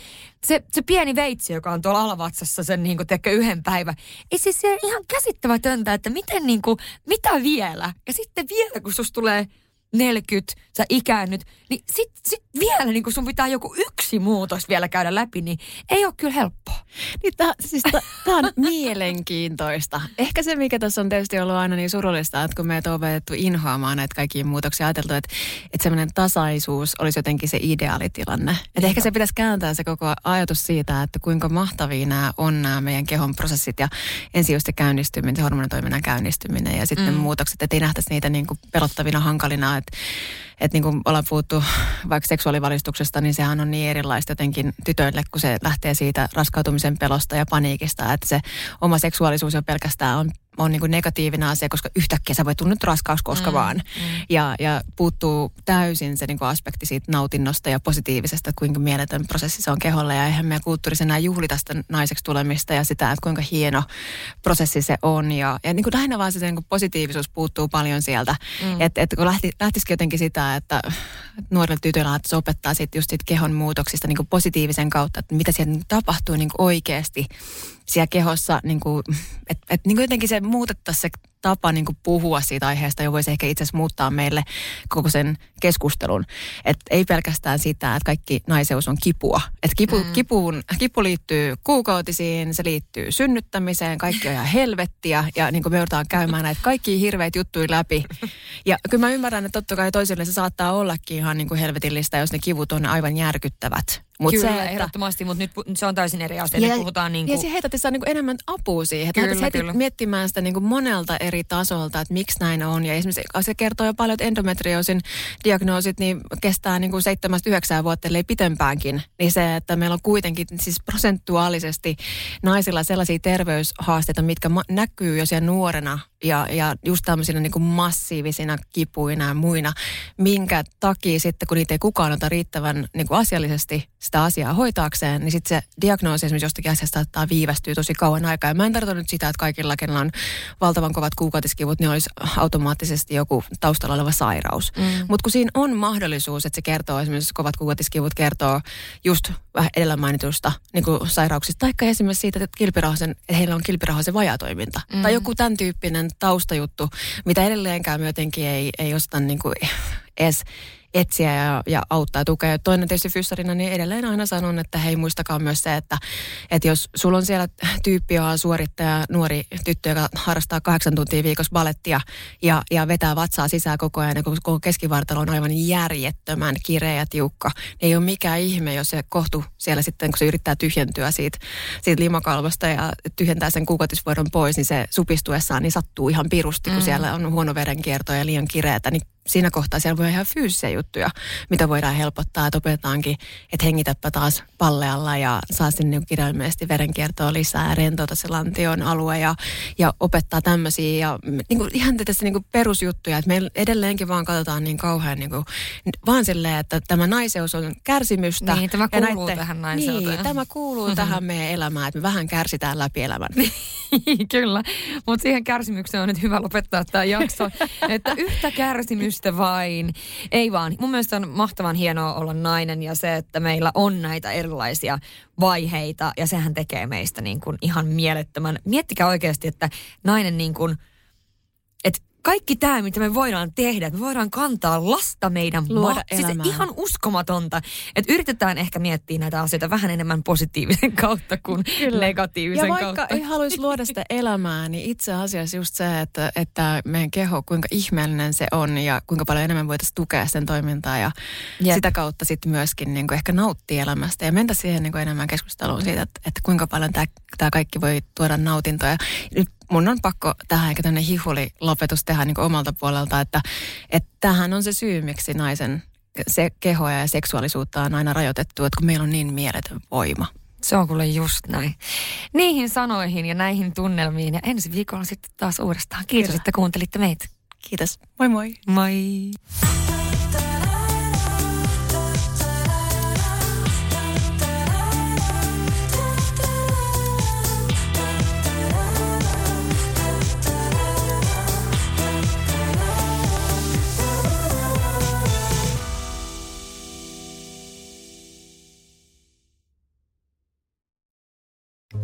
se, se pieni veitsi, joka on tuolla alavatsassa sen niin kuin, yhden päivän. Ei siis se ihan käsittämätöntä, että miten niin kuin, mitä vielä? Ja sitten vielä, kun susta tulee 40, sä ikäännyt, niin sit, sit vielä niin kun sun pitää joku yksi muutos vielä käydä läpi, niin ei ole kyllä helppoa. Niin tää, siis tää on mielenkiintoista. Ehkä se, mikä tässä on tietysti ollut aina niin surullista, että kun meitä on opetettu inhoamaan näitä kaikkia muutoksia, ajateltu, että, että semmoinen tasaisuus olisi jotenkin se ideaalitilanne. Että ehkä se pitäisi kääntää se koko ajatus siitä, että kuinka mahtavia nämä on nämä meidän kehon prosessit ja ensin just se käynnistyminen, se hormonitoiminnan käynnistyminen ja sitten mm. muutokset, että ei nähtäisi niitä niin kuin pelottavina, hankalina, että että niin kuin ollaan puhuttu vaikka seksuaalivalistuksesta, niin sehän on niin erilaista jotenkin tytöille, kun se lähtee siitä raskautumisen pelosta ja paniikista, että se oma seksuaalisuus jo pelkästään on on niin kuin negatiivinen asia, koska yhtäkkiä sä voi tulla nyt raskaus koska mm, vaan. Mm. Ja, ja puuttuu täysin se niin kuin aspekti siitä nautinnosta ja positiivisesta, että kuinka mieletön prosessi se on keholle. Ja eihän meidän kulttuurissa enää juhlita sitä naiseksi tulemista ja sitä, että kuinka hieno prosessi se on. Ja, ja niin kuin lähinnä vaan se niin kuin positiivisuus puuttuu paljon sieltä. Mm. Että et kun lähti, lähtisikin jotenkin sitä, että nuorille tytöillä että se opettaa sitten just siitä kehon muutoksista niin kuin positiivisen kautta, että mitä siellä tapahtuu niin kuin oikeasti siellä kehossa, niin kuin, että et, niin kuin jotenkin se muutettaisiin se tapa niin kuin puhua siitä aiheesta, jo voisi ehkä itse asiassa muuttaa meille koko sen keskustelun. Että ei pelkästään sitä, että kaikki naiseus on kipua. Että kipu, mm. kipuun, kipu liittyy kuukautisiin, se liittyy synnyttämiseen, kaikki on ihan helvettiä ja niin kuin me joudutaan käymään näitä kaikki hirveitä juttuja läpi. Ja kyllä mä ymmärrän, että totta kai toisille se saattaa ollakin ihan niin kuin helvetillistä, jos ne kivut on aivan järkyttävät. Mut Kyllä, se, että, ehdottomasti, mutta nyt se on täysin eri asia. Ja, nyt puhutaan niin kuin... Ja se heitä saa niin enemmän apua siihen. Kyllä, heti kyllä. miettimään sitä niin kuin monelta eri tasolta, että miksi näin on. Ja esimerkiksi se kertoo jo paljon, että endometrioosin diagnoosit niin kestää niin kuin 7-9 vuotta, ellei pitempäänkin. Niin se, että meillä on kuitenkin siis prosentuaalisesti naisilla sellaisia terveyshaasteita, mitkä ma- näkyy jo siellä nuorena ja, ja just tämmöisinä niin kuin massiivisina kipuina ja muina, minkä takia sitten, kun niitä ei kukaan ota riittävän niin kuin asiallisesti sitä asiaa hoitaakseen, niin sitten se diagnoosi esimerkiksi jostakin asiasta saattaa viivästyä tosi kauan aikaa. Ja mä en tarkoita nyt sitä, että kaikilla, kenellä on valtavan kovat kuukautiskivut, niin olisi automaattisesti joku taustalla oleva sairaus. Mm. Mutta kun siinä on mahdollisuus, että se kertoo, esimerkiksi kovat kuukautiskivut kertoo just vähän edellä mainitusta niin kuin sairauksista, taikka esimerkiksi siitä, että, kilpirauhasen, että heillä on kilpirauhasen vajatoiminta. Mm. Tai joku tämän tyyppinen taustajuttu, mitä edelleenkään jotenkin ei, ei osta niin kuin edes etsiä ja, ja auttaa ja tukea. Toinen tietysti fyssarina, niin edelleen aina sanon, että hei muistakaa myös se, että, että jos sulla on siellä tyyppi, joka suorittaja, nuori tyttö, joka harrastaa kahdeksan tuntia viikossa balettia ja, ja vetää vatsaa sisään koko ajan, ja koko keskivartalo on aivan järjettömän kireä ja tiukka, niin ei ole mikään ihme, jos se kohtu siellä sitten, kun se yrittää tyhjentyä siitä, siitä limakalvosta ja tyhjentää sen kuukautisvuodon pois, niin se supistuessaan niin sattuu ihan pirusti, kun mm. siellä on huono verenkierto ja liian kireätä, niin siinä kohtaa siellä voi olla ihan fyysisiä juttuja, mitä voidaan helpottaa. Että opetetaankin, että hengitäpä taas pallealla ja saa sinne niin kirjaimellisesti verenkiertoa lisää ja rentouta se lantion alue ja, ja opettaa tämmöisiä ja niin kuin, ihan tässä niin kuin perusjuttuja, että meillä edelleenkin vaan katsotaan niin kauhean niin kuin, vaan silleen, että tämä naiseus on kärsimystä. Niin, tämä kuuluu näitte, tähän naiseuteen. Niin, tämä kuuluu tähän meidän elämään, että me vähän kärsitään läpi elämän. Kyllä, mutta siihen kärsimykseen on nyt hyvä lopettaa tämä jakso, että yhtä kärsimystä vain. Ei vaan, mun mielestä on mahtavan hienoa olla nainen ja se, että meillä on näitä erilaisia vaiheita ja sehän tekee meistä niin kuin ihan mielettömän. Miettikää oikeasti, että nainen niin kuin, kaikki tämä, mitä me voidaan tehdä, että me voidaan kantaa lasta meidän Luoda ma- siis ihan uskomatonta. Että yritetään ehkä miettiä näitä asioita vähän enemmän positiivisen kautta kuin Kyllä. negatiivisen kautta. Ja vaikka kautta. ei haluaisi luoda sitä elämää, niin itse asiassa just se, että, että meidän keho, kuinka ihmeellinen se on ja kuinka paljon enemmän voitaisiin tukea sen toimintaa ja Jep. sitä kautta sitten myöskin niin kuin ehkä nauttia elämästä. Ja mentä siihen niin kuin enemmän keskusteluun siitä, että, että kuinka paljon tämä, tämä kaikki voi tuoda nautintoa. Ja nyt mun on pakko tähän ehkä tämmöinen hihuli lopetus tehdä niin omalta puolelta, että, että tämähän on se syy, miksi naisen se kehoa ja seksuaalisuutta on aina rajoitettu, että kun meillä on niin mieletön voima. Se on kuule just näin. Niihin sanoihin ja näihin tunnelmiin ja ensi viikolla sitten taas uudestaan. Kiitos, Kyllä. että kuuntelitte meitä. Kiitos. Moi moi. Moi.